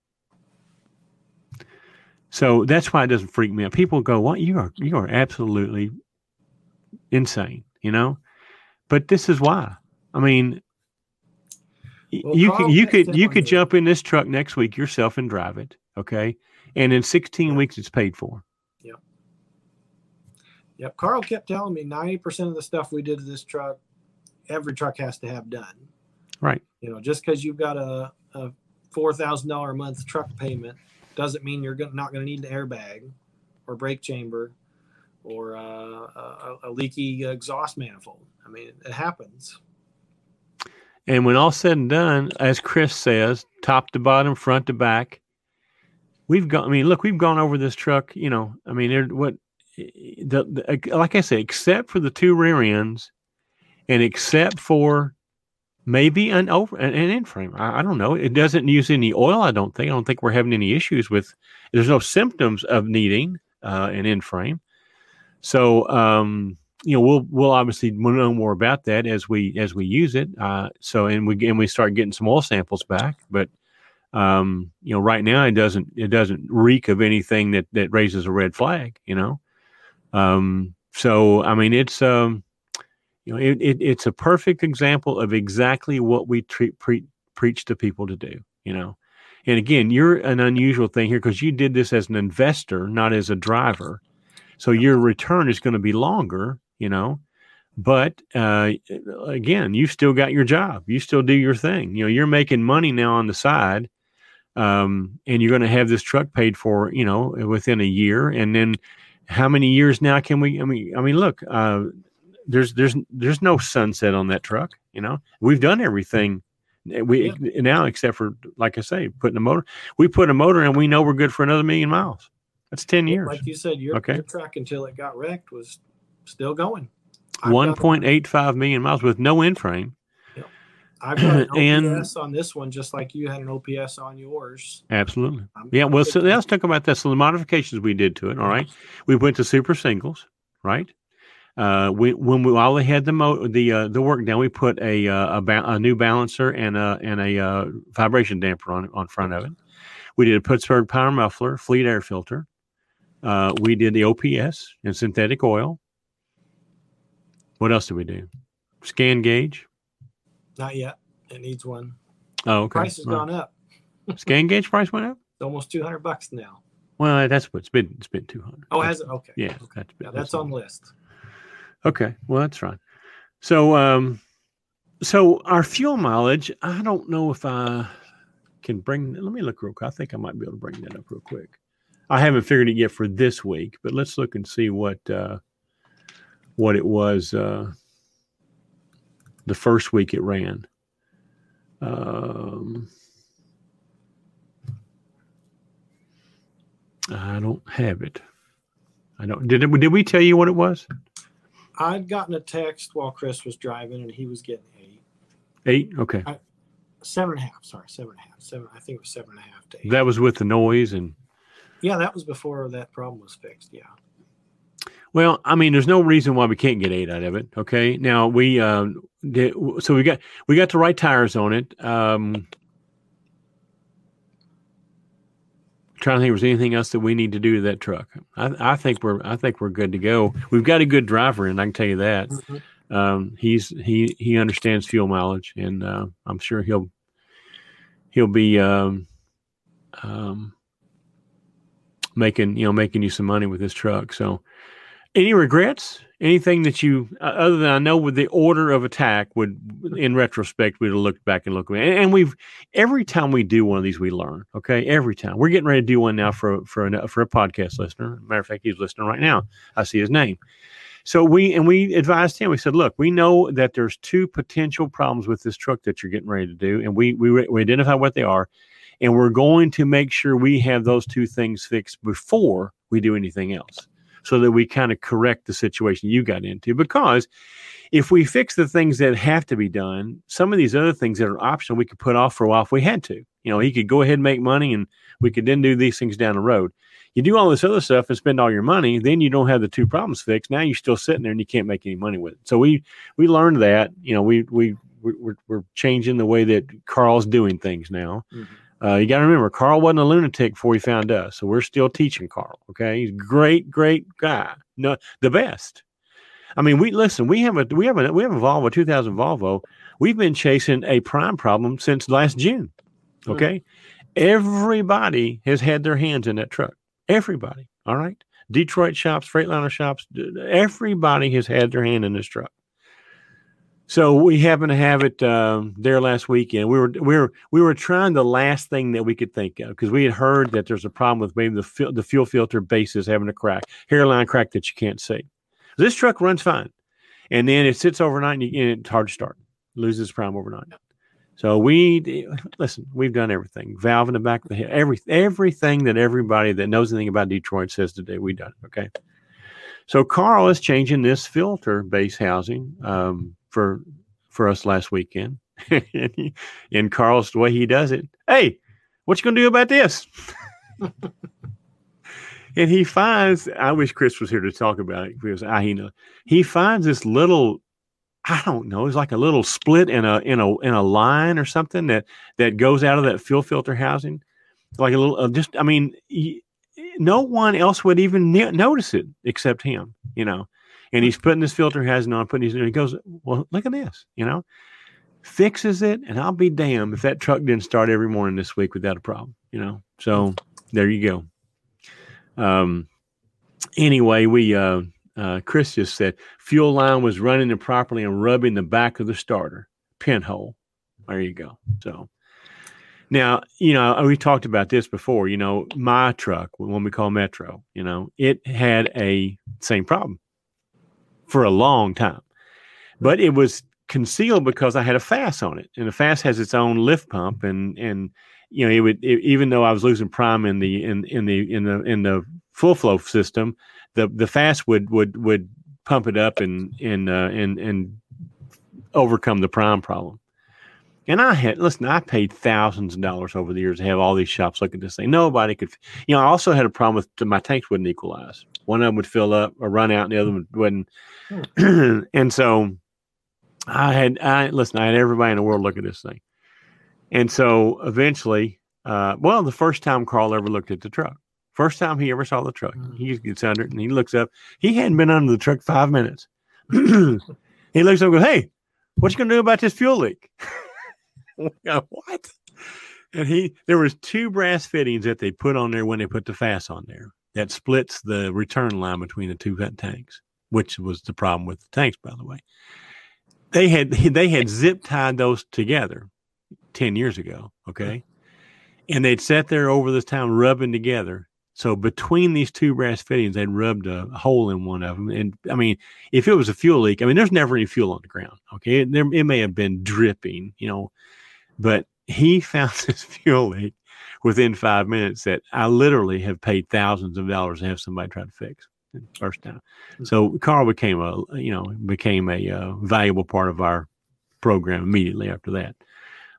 So that's why it doesn't freak me out. People go, "What you are you are absolutely insane," you know. But this is why. I mean, Well, you could you could you could jump in this truck next week yourself and drive it, okay? And in 16 weeks, it's paid for. Yep. Yep. Carl kept telling me 90% of the stuff we did to this truck, every truck has to have done. Right. You know, just because you've got a, a $4,000 a month truck payment doesn't mean you're not going to need an airbag or brake chamber or uh, a, a leaky exhaust manifold. I mean, it happens. And when all said and done, as Chris says, top to bottom, front to back, we've gone. I mean, look, we've gone over this truck. You know, I mean, what, the, the like I say, except for the two rear ends, and except for maybe an over an, an in frame. I, I don't know. It doesn't use any oil. I don't think. I don't think we're having any issues with. There's no symptoms of needing uh, an in frame. So, um, you know, we'll we'll obviously know more about that as we as we use it. Uh, so, and we and we start getting some oil samples back, but um, you know, right now it doesn't it doesn't reek of anything that that raises a red flag. You know, um, so I mean, it's um, you know, it, it it's a perfect example of exactly what we treat pre- preach to people to do. You know, and again, you're an unusual thing here because you did this as an investor, not as a driver. So your return is going to be longer, you know. But uh, again, you still got your job. You still do your thing. You know, you're making money now on the side, um, and you're going to have this truck paid for, you know, within a year. And then, how many years now can we? I mean, I mean, look, uh, there's there's there's no sunset on that truck. You know, we've done everything. We now, except for like I say, putting a motor. We put a motor, and we know we're good for another million miles. That's ten years. Like you said, your, Okay. your truck until it got wrecked was still going. I've One got- point eight five million miles with no in frame. I've got an and- OPS on this one, just like you had an OPS on yours. Absolutely. I'm- Yeah. Well, so let's talk about that. So the modifications we did to it. All right. We went to super singles. Right. Uh, we when we while we had the mo the uh, the work done, we put a uh, a, ba- a new balancer and a and a uh, vibration damper on on front of it. We did a Pittsburgh power muffler, fleet air filter. Uh, we did the OPS and synthetic oil. What else did we do? Scan gauge. Not yet. It needs one. Oh, okay. Price has right. gone up. Scan gauge price went up. It's almost 200 bucks now. Well, that's what's been. It's been two hundred. Oh, has it? Okay. Yeah, Okay. that's, Yeah, that's on the list. Okay, well that's fine. So, um, so our fuel mileage. I don't know if I can bring. Let me look real quick. I think I might be able to bring that up real quick. I haven't figured it yet for this week, but let's look and see what uh, what it was uh, the first week it ran. Um, I don't have it. I don't. Did it, did we tell you what it was? I'd gotten a text while Chris was driving, and he was getting eight. Eight. Okay. seven and a half. Sorry, seven and a half. Seven. I think it was seven and a half to eight. That was with the noise and. Yeah, that was before that problem was fixed. Yeah. Well, I mean, there's no reason why we can't get eight out of it. Okay. Now we, uh, did, so we got we got the right tires on it. Um, trying to think if there's anything else that we need to do to that truck. I, I think we're I think we're good to go. We've got a good driver, and I can tell you that. Mm-hmm. Um, he's he he understands fuel mileage, and uh, I'm sure he'll he'll be um, um, making you know making you some money with this truck. So, any regrets? Anything that you uh, other than I know with the order of attack would in retrospect we'd have looked back and looked and, and we've every time we do one of these we learn. Okay, every time we're getting ready to do one now for for a, for a podcast listener. Matter of fact, he's listening right now. I see his name. So we and we advised him. We said, "Look, we know that there's two potential problems with this truck that you're getting ready to do, and we we we identify what they are, and we're going to make sure we have those two things fixed before we do anything else, so that we kind of correct the situation you got into. Because if we fix the things that have to be done, some of these other things that are optional we could put off for a while if we had to. You know, he could go ahead and make money, and we could then do these things down the road." you do all this other stuff and spend all your money, then you don't have the two problems fixed. Now you're still sitting there and you can't make any money with it. So we we learned that. You know, we we we're, we're changing the way that Carl's doing things now. Mm-hmm. Uh, you got to remember, Carl wasn't a lunatic before he found us, so we're still teaching Carl. Okay, he's a great, great guy, no, the best. I mean, we listen. We have a we have a we have a Volvo 2000 Volvo. We've been chasing a prime problem since last June. Okay, mm-hmm. everybody has had their hands in that truck. Everybody. All right. Detroit shops, Freightliner shops, everybody has had their hand in this truck. So we happened to have it um, there last weekend. We were we were we were trying the last thing that we could think of because we had heard that there's a problem with maybe the the fuel filter base is having a crack, hairline crack that you can't see. This truck runs fine, and then it sits overnight and, you, and it's hard to start, loses prime overnight. So we listen. We've done everything. Valve in the back of the head. Every everything that everybody that knows anything about Detroit says today. We done. Okay. So Carl is changing this filter base housing um, for for us last weekend, and, Carl's the way he does it. Hey, what you gonna do about this? and he finds. I wish Chris was here to talk about it because I he know he finds this little I don't know. It's like a little split in a in a in a line or something that that goes out of that fuel filter housing, like a little. Uh, just I mean, he, no one else would even ne- notice it except him. You know, and he's putting this filter housing on, putting his. And he goes, "Well, look at this." You know, fixes it, and I'll be damned if that truck didn't start every morning this week without a problem. You know, so there you go. Um. Anyway, we uh uh, Chris just said fuel line was running improperly and rubbing the back of the starter pinhole. There you go. So now, you know, we talked about this before. You know, my truck, one we call Metro, you know, it had a same problem for a long time, but it was concealed because I had a FASS on it, and the FASS has its own lift pump, and and you know, it would it, even though I was losing prime in the in in the in the in the full flow system, the the FASS would would would pump it up and and uh, and and overcome the prime problem. And I had listen, I paid thousands of dollars over the years to have all these shops look at this thing. Nobody could, you know. I also had a problem with my tanks wouldn't equalize. One of them would fill up or run out, and the other one wouldn't. Hmm. and so I had, I listen, I had everybody in the world look at this thing. And so eventually, uh, well, the first time Carl ever looked at the truck, First time he ever saw the truck, mm. he gets under it and he looks up. He hadn't been under the truck five minutes. he looks up and goes, Hey, what you gonna do about this fuel leak? what? And he there was two brass fittings that they put on there when they put the FASS on there that splits the return line between the two tanks, which was the problem with the tanks, by the way. They had they had zip tied those together ten years ago, okay, and they'd sat there over this time rubbing together, so between these two brass fittings, they'd rubbed a hole in one of them. And I mean, if it was a fuel leak, I mean, there's never any fuel on the ground. Okay. It, there, it may have been dripping, you know, but he found this fuel leak within five minutes that I literally have paid thousands of dollars to have somebody try to fix first time. Hmm. So Carl became a, you know, became a uh, valuable part of our program immediately after that.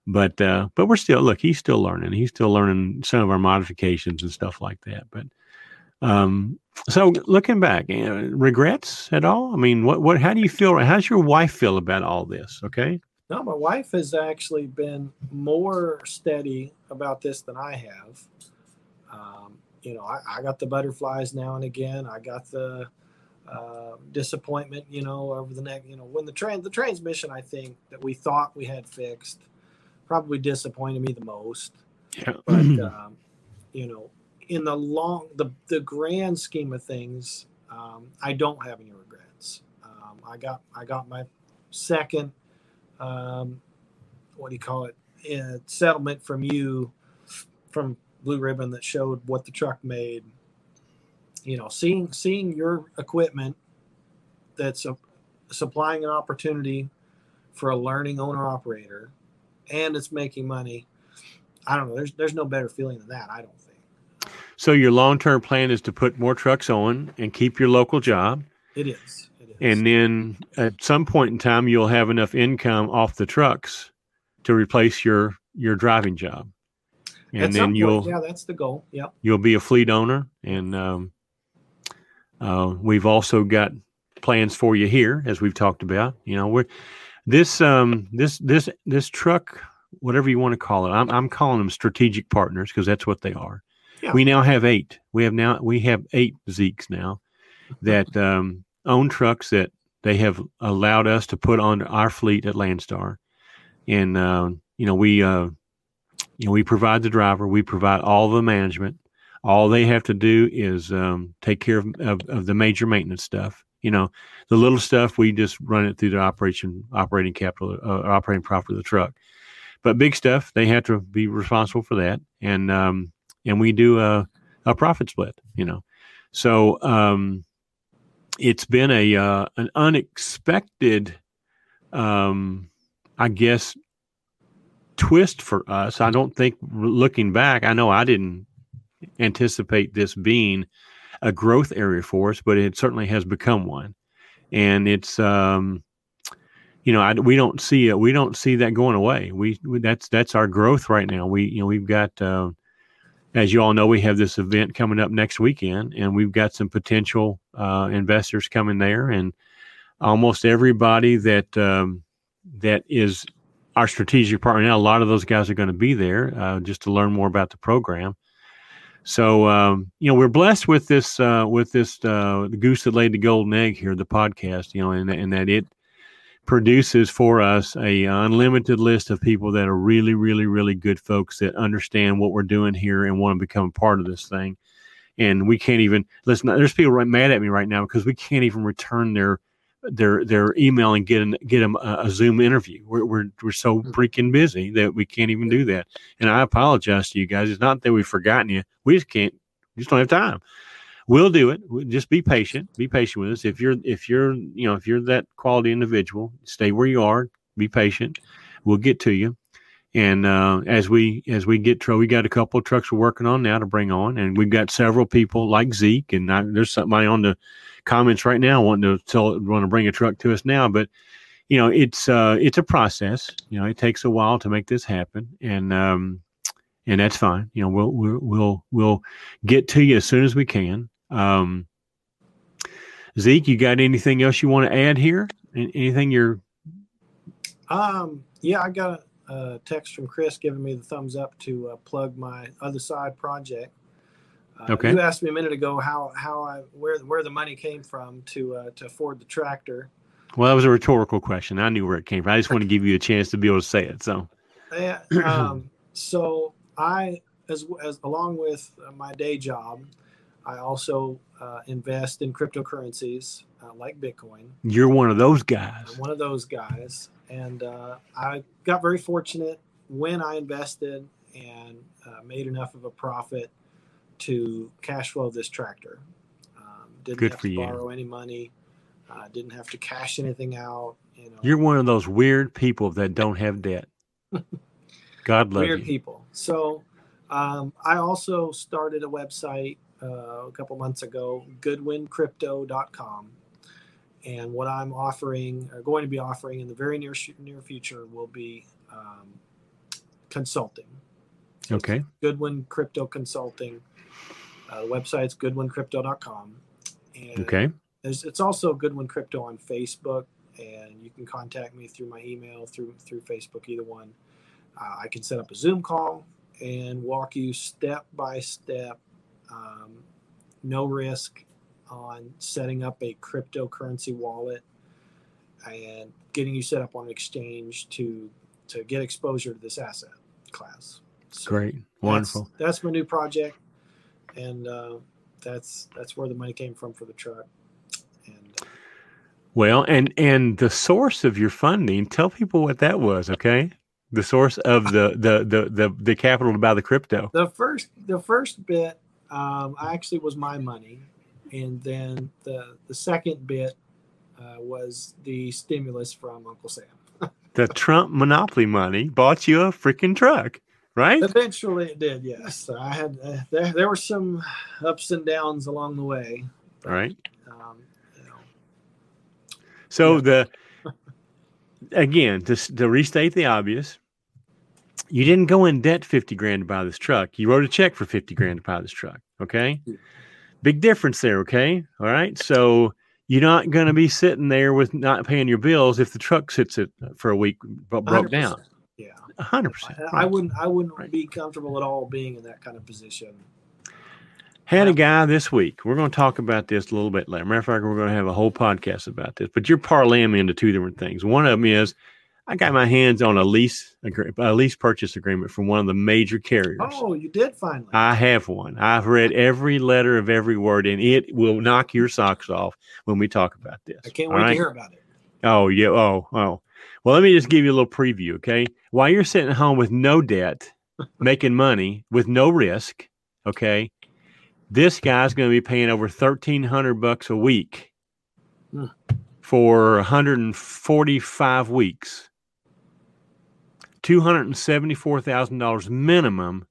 but uh, but we're still look. He's still learning. He's still learning some of our modifications and stuff like that. But um, so looking back, you know, regrets at all? I mean, what what? How do you feel? How's your wife feel about all this? Okay. No, my wife has actually been more steady about this than I have. Um, you know, I, I, got the butterflies now and again. I got the uh, disappointment, you know, over the next, you know, when the train, the transmission, I think that we thought we had fixed, probably disappointed me the most. Yeah. But um, you know, in the long, the the grand scheme of things, um, I don't have any regrets. Um, I got I got my second, um, what do you call it, uh, settlement from you, from Blue Ribbon that showed what the truck made. You know, seeing seeing your equipment that's a, supplying an opportunity for a learning owner operator, and it's making money. I don't know. There's there's no better feeling than that. I don't think. So your long term plan is to put more trucks on and keep your local job. It is. And then at some point in time, you'll have enough income off the trucks to replace your your driving job. And At then you'll point, yeah, that's the goal. Yep. you'll be a fleet owner, and um, uh, we've also got plans for you here, as we've talked about. You know, we're this um, this this this truck, whatever you want to call it. I'm I'm calling them strategic partners because that's what they are. Yeah. We now have eight. We have now we have eight Zekes now that um, own trucks that they have allowed us to put on our fleet at Landstar, and uh, you know we uh, you know we provide the driver, we provide all the management. All they have to do is um, take care of, of, of the major maintenance stuff. You know, the little stuff we just run it through the operation operating capital uh, operating profit of the truck. But big stuff they have to be responsible for that, and um, and we do a, a profit split. You know, so um, it's been a uh, an unexpected, um, I guess, twist for us. I don't think looking back, I know I didn't anticipate this being a growth area for us, but it certainly has become one, and it's. Um, you know, I, we don't see it. We don't see that going away. We, we that's that's our growth right now. We you know we've got uh, as you all know, we have this event coming up next weekend, and we've got some potential uh, investors coming there, and almost everybody that um, that is our strategic partner now. A lot of those guys are going to be there uh, just to learn more about the program. So um, you know, we're blessed with this uh, with this uh, the goose that laid the golden egg here, the podcast. You know, and and that it produces for us a unlimited list of people that are really, really, really good folks that understand what we're doing here and want to become a part of this thing. And we can't even listen. There's people right mad at me right now because we can't even return their their their email and get an, get them a, a Zoom interview. We're, we're we're so hmm. freaking busy that we can't even do that. And I apologize to you guys. It's not that we've forgotten you. We just can't. We just don't have time we'll do it. Just be patient. Be patient with us. If you're if you're you know if you're that quality individual stay where you are. Be patient. We'll get to you. And uh, as we as we get to we got a couple of trucks we're working on now to bring on. And we've got several people like zeke. And I, there's somebody on the comments right now wanting to tell want to bring a truck to us now. But you know it's uh it's a process. You know it takes a while to make this happen. And um and that's fine. You know we'll we'll we'll, we'll get to you as soon as we can um, Zeke, you got anything else you want to add here? Anything you're? Um, yeah, I got a, a text from Chris giving me the thumbs up to uh, plug my other side project. Uh, okay. You asked me a minute ago how how I where where the money came from to uh, to afford the tractor. Well, that was a rhetorical question. I knew where it came from. I just want to give you a chance to be able to say it. So. Yeah. Um, so I, as as along with my day job, I also uh, invest in cryptocurrencies uh, like Bitcoin. You're one of those guys. I'm one of those guys, and uh, I got very fortunate when I invested and uh, made enough of a profit to cash flow this tractor. Um, didn't Good have for to you. borrow any money. Uh, didn't have to cash anything out. You know, You're one of those weird people that don't have debt. God love weird you. people. So um, I also started a website uh, a couple months ago, goodwincrypto.com. And what I'm offering, or going to be offering in the very near near future, will be um, Consulting. Okay. Goodwin Crypto Consulting. Uh, the website's goodwincrypto.com. And Okay. there's, it's also Goodwin Crypto on Facebook, and you can contact me through my email, through through Facebook, either one. Uh, I can set up a Zoom call and walk you step by step, um, no risk, on setting up a cryptocurrency wallet and getting you set up on an exchange to to get exposure to this asset class. So Great. that's- Wonderful. That's, my new project, and uh, that's that's where the money came from for the truck. And uh, Well, and and the source of your funding, tell people what that was, okay? The source of the the the the, the capital to buy the crypto. the first the first bit um, actually was my money, and then the the second bit uh, was the stimulus from Uncle Sam. The Trump monopoly money bought you a freaking truck, right? Eventually, it did. Yes, I had uh, there. There were some ups and downs along the way. All right. Um, you know, So Yeah. the again to to restate the obvious, you didn't go in debt fifty grand to buy this truck. You wrote a check for fifty grand to buy this truck. Okay, big difference there. Okay, all right. So you're not going to be sitting there with not paying your bills if the truck sits it for a week bro- broke 100%. down. Yeah, hundred percent. I, I wouldn't. I wouldn't Right. be comfortable at all being in that kind of position. Had a guy this week. We're going to talk about this a little bit later. Matter of fact, we're going to have a whole podcast about this. But you're parlaying me into two different things. One of them is I got my hands on a lease a lease purchase agreement from one of the major carriers. Oh, you did finally. I have one. I've read every letter of every word, and it will knock your socks off when we talk about this. I can't wait right? to hear about it. Oh, yeah. Oh, oh. Well, let me just give you a little preview, okay? While you're sitting at home with no debt, making money with no risk, okay? This guy's going to be paying over thirteen hundred bucks a week Hmm. for 145 weeks. Two hundred and seventy-four thousand dollars minimum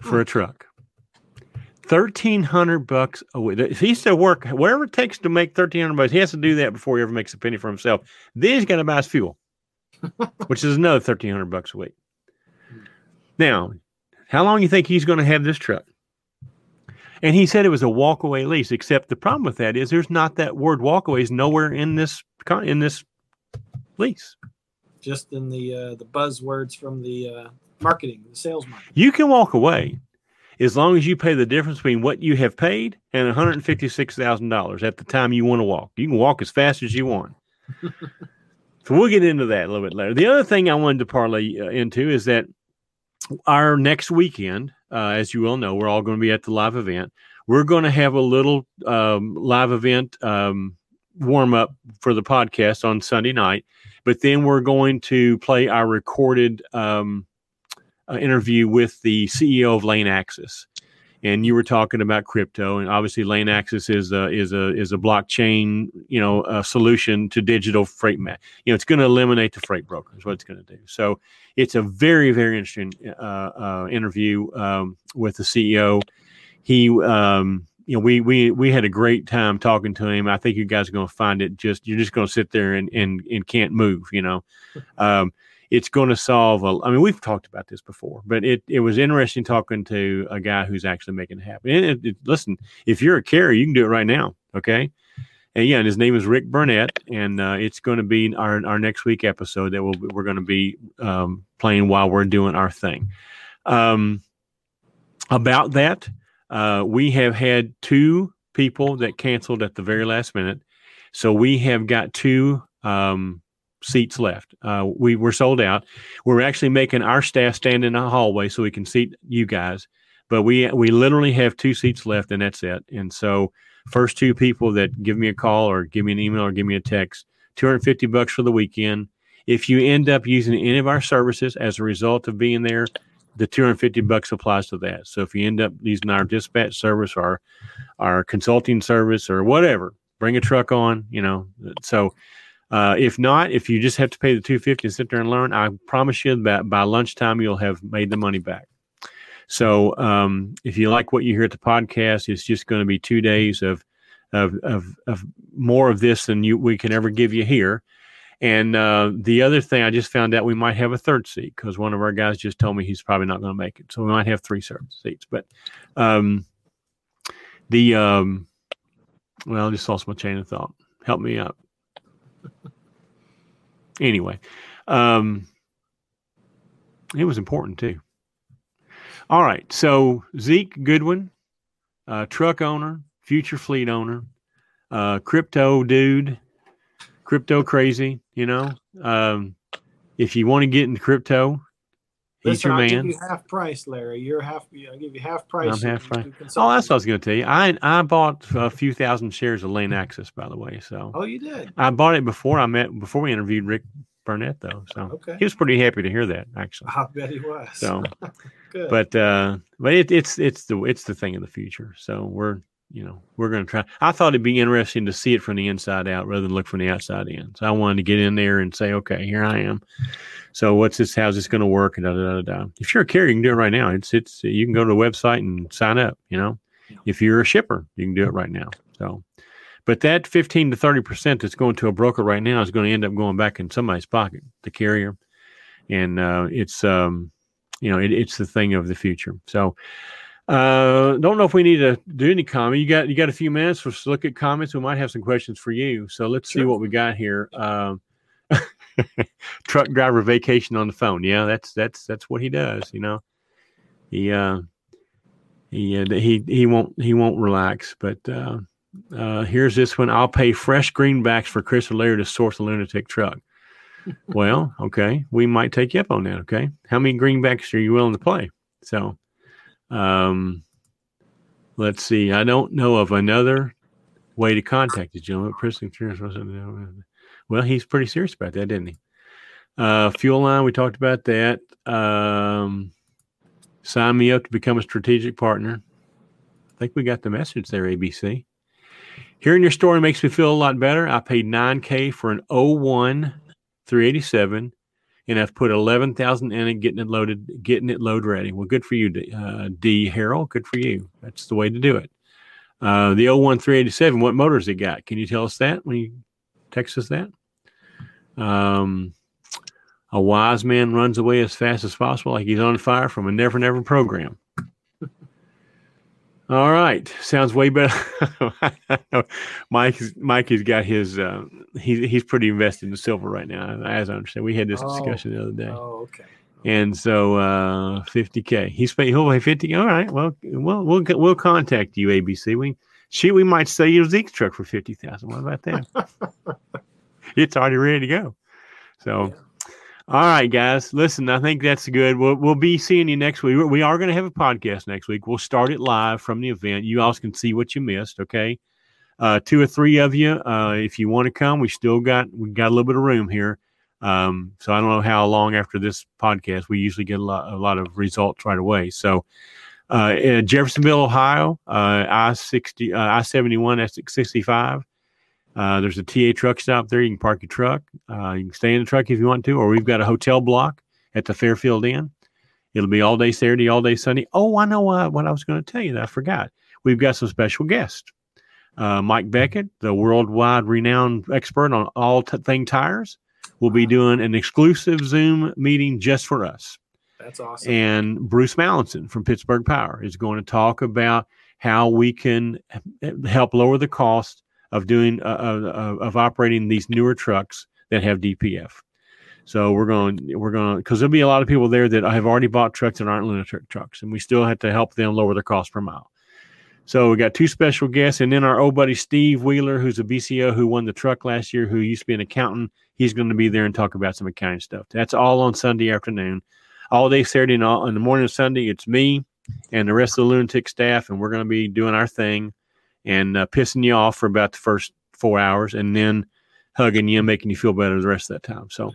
for a truck. Thirteen hundred bucks a week. If he's to work wherever it takes to make thirteen hundred bucks, he has to do that before he ever makes a penny for himself. Then he's got to buy his fuel, which is another thirteen hundred bucks a week. Now, how long do you think he's going to have this truck? And he said it was a walkaway lease. Except the problem with that is there's not that word walkaway is nowhere in this in this lease. Just in the uh, the buzzwords from the uh, marketing, the sales market. You can walk away as long as you pay the difference between what you have paid and $156,000 at the time you want to walk. You can walk as fast as you want. so we'll get into that a little bit later. The other thing I wanted to parlay uh, into is that our next weekend, uh, as you all know, we're all going to be at the live event. We're going to have a little um, live event um, warm up for the podcast on Sunday night, but then we're going to play our recorded um, uh, interview with the CEO of Lane Axis, and you were talking about crypto, and obviously Lane Axis is a is a is a blockchain you know a solution to digital freight mat. You know, it's going to eliminate the freight brokers. What it's going to do. So it's a very very interesting uh, uh, interview um, with the CEO. He. Um, you know, we we we had a great time talking to him. I think you guys are going to find it just you're just going to sit there and and and can't move. You know, um, it's going to solve a i mean we've talked about this before but it, it was interesting talking to a guy who's actually making it happen and it, it, listen if you're a carrier you can do it right now okay and yeah and his name is rick burnett and uh, it's going to be our, our next week episode that we'll, we're going to be um, playing while we're doing our thing um, about that uh, we have had two people that canceled at the very last minute so we have got two um, seats left. Uh, we were sold out. We're actually making our staff stand in the hallway so we can seat you guys. But we we literally have two seats left, and that's it. And so, first two people that give me a call or give me an email or give me a text, two hundred fifty bucks for the weekend. If you end up using any of our services as a result of being there, the 250 bucks applies to that. So if you end up using our dispatch service or our consulting service or whatever, bring a truck on, you know. So uh, if not, if you just have to pay the 250 and sit there and learn, I promise you that by lunchtime you'll have made the money back. So um, if you like what you hear at the podcast, it's just going to be two days of, of of of more of this than you we can ever give you here. And uh, the other thing, I just found out we might have a third seat because one of our guys just told me he's probably not going to make it. So we might have three seats. But um, the, um, well, I just lost my chain of thought. Help me out. anyway, um, it was important too. All right. So Zeke Goodwin, uh, truck owner, future fleet owner, uh, crypto dude, crypto crazy. You know, um, if you want to get into crypto, he's Listen, your I'll man. give you half price, Larry. You're half. I'll give you half price. I'm half price. Oh, that's what I was going to tell you. I I bought a few thousand shares of Lane Axis, by the way. So Oh, you did. I bought it before I met before we interviewed Rick Burnett, though. So Okay. he was pretty happy to hear that, actually. I bet he was. So, good. but uh, but it, it's it's the it's the thing of the future. So we're you know we're going to try. I thought it'd be interesting to see it from the inside out rather than look from the outside in. So I wanted to get in there and say, okay, here I am. So what's this? How's this going to work? And da, da, da, da. If you're a carrier, you can do it right now. It's it's you can go to the website and sign up. You know, if you're a shipper, you can do it right now. So. But that 15 to 30 percent that's going to a broker right now is going to end up going back in somebody's pocket, the carrier, and uh, it's um, you know it, it's the thing of the future. So uh, don't know if we need to do any comment. You got you got a few minutes. Let's look at comments. We might have some questions for you. So let's see what we got here. Um, truck driver vacation on the phone. Yeah, that's that's that's what he does. You know, he uh, he uh, he he won't he won't relax. But uh, uh, here's this one. I'll pay fresh greenbacks for Chris O'Leary to source a lunatic truck. well, okay, we might take you up on that. Okay, how many greenbacks are you willing to play? So, um, let's see. I don't know of another way to contact the gentleman. Well, he's pretty serious about that, didn't he? Uh, fuel line, we talked about that. Um, sign me up to become a strategic partner. I think we got the message there, ABC. Hearing your story makes me feel a lot better. I paid 9K for an 01 387 and I've put 11,000 in it, getting it loaded, getting it load ready. Well, good for you, D, uh, D. Good for you. That's the way to do it. Uh, the 01 387, what motors it got? Can you tell us that when you text us that? Um, a wise man runs away as fast as possible, like he's on fire from a never, never program. All right, sounds way better. Mike, Mike has got his. Uh, he's he's pretty invested in silver right now, as I understand. We had this Oh. discussion the other day, oh, okay. and so uh, 50k. He's paying. He'll pay 50. All right, well, we'll we'll we'll contact you, ABC. We shoot, we might sell you Zeke's truck for fifty thousand. What about that? it's already ready to go. So. Yeah. All right, guys. Listen, I think that's good. We'll, we'll be seeing you next week. We are going to have a podcast next week. We'll start it live from the event. You all can see what you missed. Okay, uh, two or three of you, uh, if you want to come, we still got we got a little bit of room here. Um, so I don't know how long after this podcast. We usually get a lot a lot of results right away. So uh, Jeffersonville, Ohio, uh, I sixty uh, I seventy one S sixty five. Uh, there's a TA truck stop there. You can park your truck. Uh, you can stay in the truck if you want to, or we've got a hotel block at the Fairfield Inn. It'll be all day Saturday, all day Sunday. Oh, I know uh, what I was going to tell you that I forgot. We've got some special guests. Uh, Mike Beckett, the worldwide renowned expert on all t- thing tires, will be doing an exclusive Zoom meeting just for us That's awesome. and Bruce Mallinson from Pittsburgh Power is going to talk about how we can help lower the cost of doing uh, of, of operating these newer trucks that have DPF. So we're going we're going because there'll be a lot of people there that have already bought trucks that aren't lunatic trucks, and we still have to help them lower their cost per mile. So we got two special guests, and then our old buddy Steve Wheeler, who's a BCO who won the truck last year, who used to be an accountant. He's going to be there and talk about some accounting stuff. That's all on Sunday afternoon all day Saturday and all in the morning of Sunday. It's me and the rest of the lunatic staff, and we're going to be doing our thing and uh, pissing you off for about the first four hours, and then hugging you and making you feel better the rest of that time. So.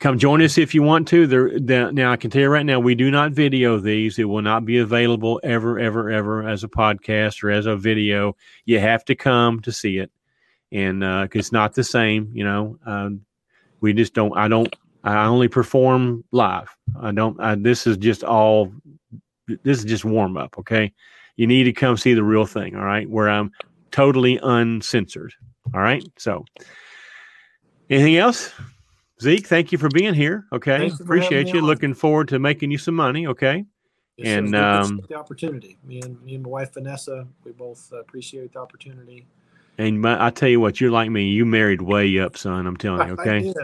Come join us if you want to. There, the, now I can tell you right now, we do not video these. It will not be available ever, ever, ever as a podcast or as a video. You have to come to see it, and uh, it's not the same. You know, um, we just don't. I don't I only perform live. I don't. I, this is just all. This is just warm up. Okay, you need to come see the real thing. All right, where I'm totally uncensored. All right, so Anything else? Zeke, thank you for being here. Okay. Appreciate you. Looking forward to making you some money. Okay. Yes. And, um, the opportunity. Me and me and my wife Vanessa, we both appreciate the opportunity. And my, I tell you what, you're like me. You married way up, son. I'm telling you. Okay. did.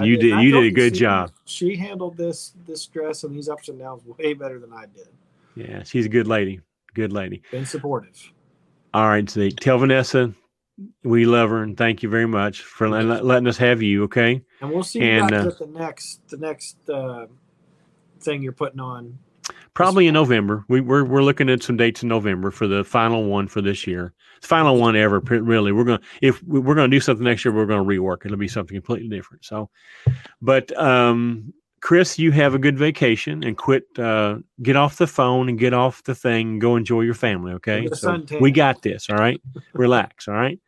You did- I you did a good she- job. She handled this this stress and these ups and downs way better than I did. Yeah. She's a good lady. Good lady. Been supportive. All right, Zeke. Tell Vanessa we love her and thank you very much for let- letting us have you. Okay. And we'll see you And, uh, at the next the next uh, thing you're putting on. Probably in November. We, we're we're looking at some dates in November for the final one for this year. It's final one ever. Really, we're gonna if we- we're gonna do something next year, we're gonna rework. It'll be something completely different. So, but um, Chris, you have a good vacation and quit. Uh, get off the phone and get off the thing. And go enjoy your family. Okay. So we got this. All right. Relax. All right.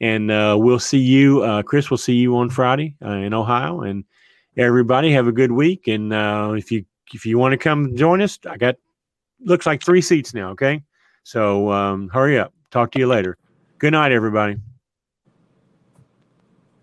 And uh, we'll see you, uh, Chris. We'll see you on Friday uh, in Ohio. And everybody have a good week. And uh, if you if you want to come join us, I got looks like three seats now. Okay, so um, hurry up. Talk to you later. Good night, everybody.